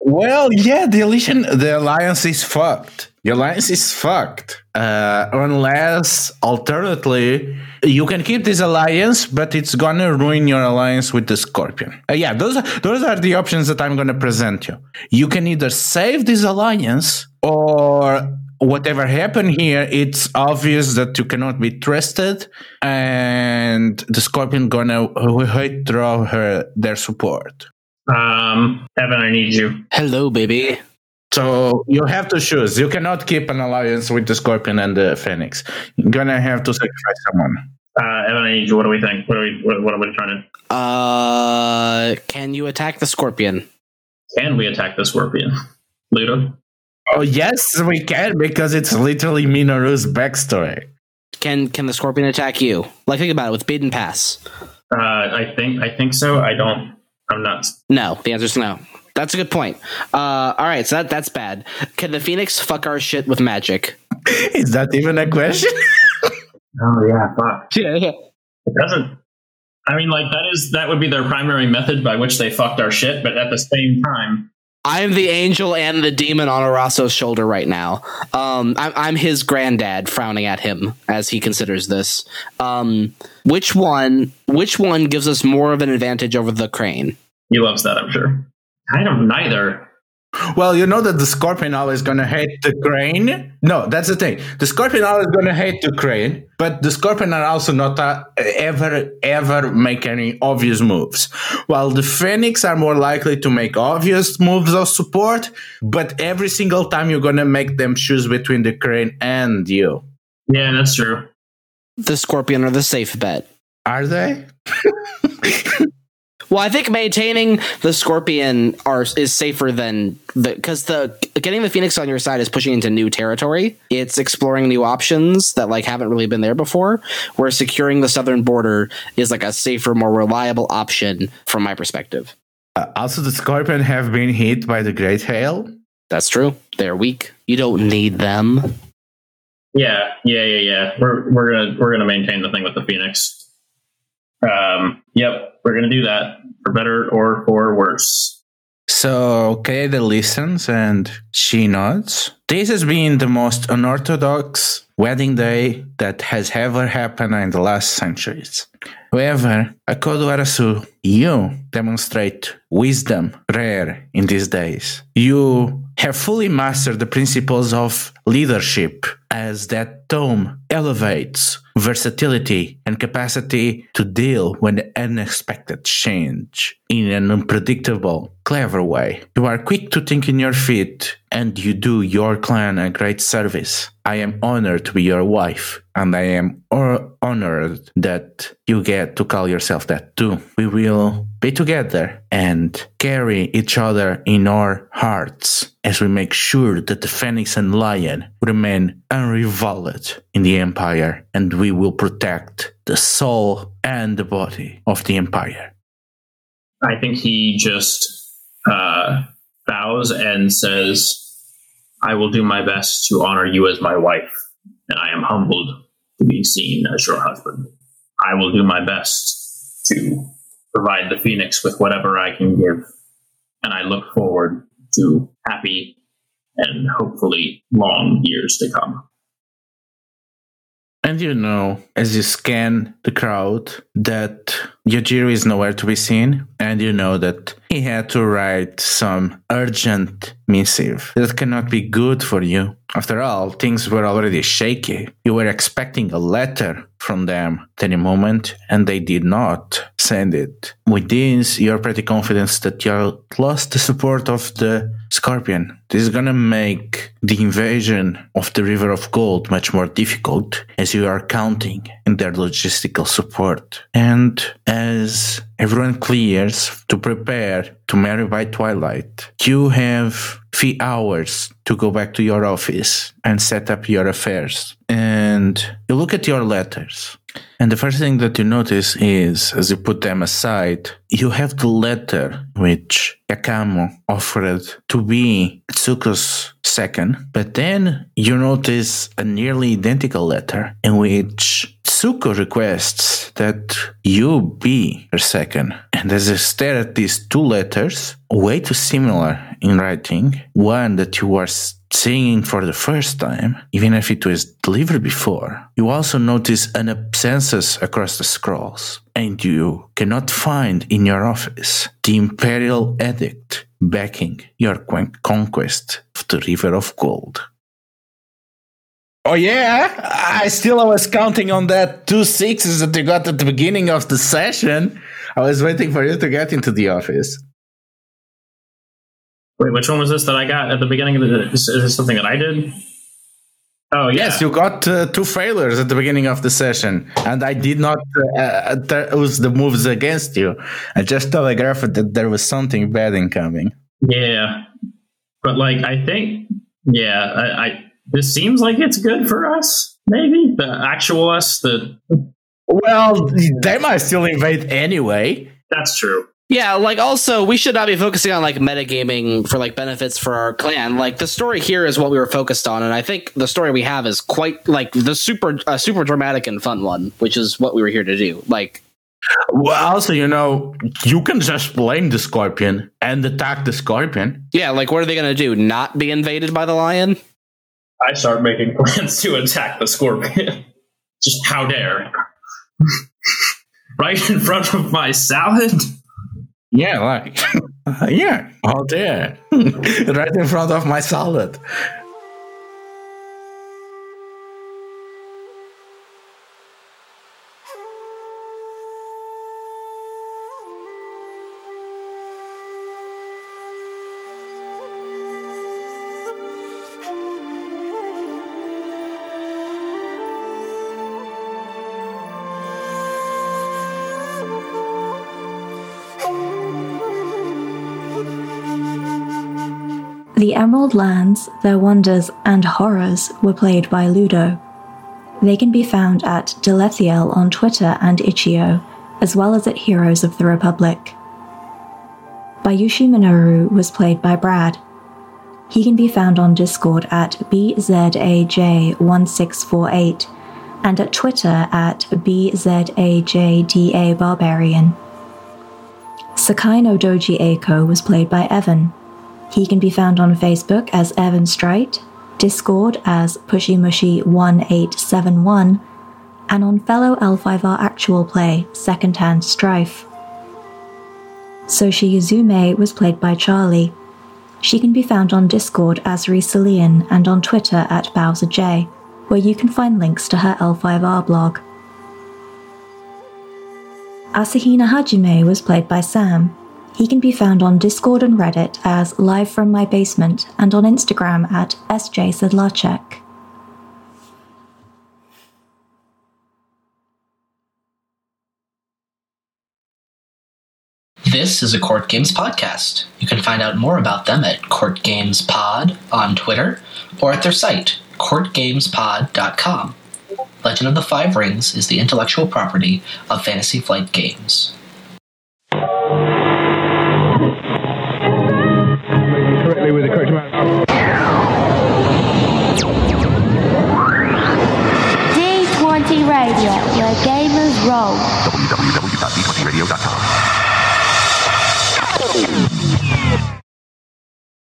Well, yeah, the alliance, the alliance is fucked. The alliance is fucked. Uh, unless, alternately, you can keep this alliance, but it's gonna ruin your alliance with the Scorpion. Uh, yeah, those are, those are the options that I'm gonna present you. You can either save this alliance, or whatever happened here, it's obvious that you cannot be trusted, and the Scorpion gonna withdraw her their support. Um, Evan, I need you. Hello, baby. So you have to choose. You cannot keep an alliance with the Scorpion and the Phoenix. You're gonna have to sacrifice someone. Uh, Evan, I. What do we think? What are we? What, what are we trying to? Uh, can you attack the Scorpion? Can we attack the Scorpion, Ludo? Oh yes, we can because it's literally Minoru's backstory. Can Can the Scorpion attack you? Like think about it with Beiden Pass. Uh, I think I think so. I don't. I'm not. No, the answer is no. That's a good point. Uh, all right, so that that's bad. Can the Phoenix fuck our shit with magic? Is that even a question? oh yeah, fuck. Yeah, yeah. It doesn't. I mean, like that is that would be their primary method by which they fucked our shit, but at the same time, I'm the angel and the demon on Arasu's shoulder right now. Um, I'm, I'm his granddad, frowning at him as he considers this. Um, which one? Which one gives us more of an advantage over the crane? he loves that. I'm sure. I don't neither. well, you know that the Scorpion always gonna hate the crane. No, that's the thing. The Scorpion always gonna hate the crane, but the Scorpion are also not uh, ever ever make any obvious moves. While the Phoenix are more likely to make obvious moves of support, but every single time you're gonna make them choose between the crane and you. Yeah, that's true. The Scorpion are the safe bet. Are they? Well, I think maintaining the Scorpion are is safer than the because the getting the Phoenix on your side is pushing into new territory. It's exploring new options that like haven't really been there before. Where securing the southern border is like a safer, more reliable option from my perspective. Uh, also, the Scorpion have been hit by the Great Hail. That's true. They're weak. You don't need them. Yeah, yeah, yeah, yeah. We're we're gonna we're gonna maintain the thing with the Phoenix. Um, yep, we're gonna do that for better or for worse. So Kaede listens and she nods. This has been the most unorthodox wedding day that has ever happened in the last centuries. However, Akodo Arasu, you demonstrate wisdom rare in these days. You have fully mastered the principles of leadership as that tome elevates versatility and capacity to deal with unexpected change in an unpredictable, clever way. You are quick to think in your feet and you do your clan a great service. I am honored to be your wife, and I am or- honored that you get to call yourself that too. We will be together and carry each other in our hearts as we make sure that the Phoenix and Lion remain unrevolted in the Empire, and we will protect the soul and the body of the Empire. I think he just uh, bows and says, I will do my best to honor you as my wife, and I am humbled to be seen as your husband. I will do my best to provide the Phoenix with whatever I can give, and I look forward to happy and hopefully long years to come. And you know, as you scan the crowd, that Yojiro is nowhere to be seen, and you know that he had to write some urgent missive that cannot be good for you. After all, things were already shaky. You were expecting a letter from them at any moment, and they did not send it. With this, you're pretty confident that you lost the support of the Scorpion. This is gonna make the invasion of the River of Gold much more difficult as you are counting in their logistical support. And as everyone clears to prepare to marry by twilight, you have three hours to go back to your office and set up your affairs. And you look at your letters. And the first thing that you notice is, as you put them aside, you have the letter which Yakumo offered to be Tsuko's second. But then you notice a nearly identical letter in which Tsuko requests that you be her second. And as you stare at these two letters, way too similar in writing, one that you are singing for the first time, even if it was delivered before, you also notice an absences across the scrolls, and you cannot find in your office the imperial edict backing your conquest of the River of Gold. Oh yeah, I still was counting on that two sixes that you got at the beginning of the session. I was waiting for you to get into the office. Wait, which one was this that I got at the beginning of the? Is, is this something that I did? Oh yeah. yes, you got uh, two failures at the beginning of the session, and I did not uh, uh, use the moves against you. I just telegraphed that there was something bad incoming. Yeah, but like I think, yeah, I, I this seems like it's good for us. Maybe the actual us, the well, they might still invade anyway. That's true. Yeah, like also we should not be focusing on like metagaming for like benefits for our clan. Like the story here is what we were focused on, and I think the story we have is quite like the super uh, super dramatic and fun one, which is what we were here to do. Like well, also, you know, you can just blame the scorpion and attack the scorpion. Yeah, like what are they going to do? Not be invaded by the lion? I start making plans to attack the scorpion. just how dare! right in front of my salad. Yeah, like, yeah, all there, right in front of my salad. Lands, their wonders and horrors were played by Ludo. They can be found at Delethiel on Twitter and Itch.io, as well as at Heroes of the Republic. Bayushi Minoru was played by Brad. He can be found on Discord at BZAJ1648 and at Twitter at BZAJDA Barbarian. Sakai no Doji Eiko was played by Evan. He can be found on Facebook as Evan Straight, Discord as PushyMushy1871, and on fellow L5R Actual Play Secondhand Strife. Soshi Yuzume was played by Charlie. She can be found on Discord as Risalian and on Twitter at BowserJ, where you can find links to her L5R blog. Asahina Hajime was played by Sam. He can be found on Discord and Reddit as Live From My Basement and on Instagram at sjsedlacek. This is a Court Games podcast. You can find out more about them at Court Games Pod on Twitter or at their site, courtgamespod.com. Legend of the Five Rings is the intellectual property of Fantasy Flight Games. Correctly with the. D20 Radio, where gamers roll. www.d20radio.com.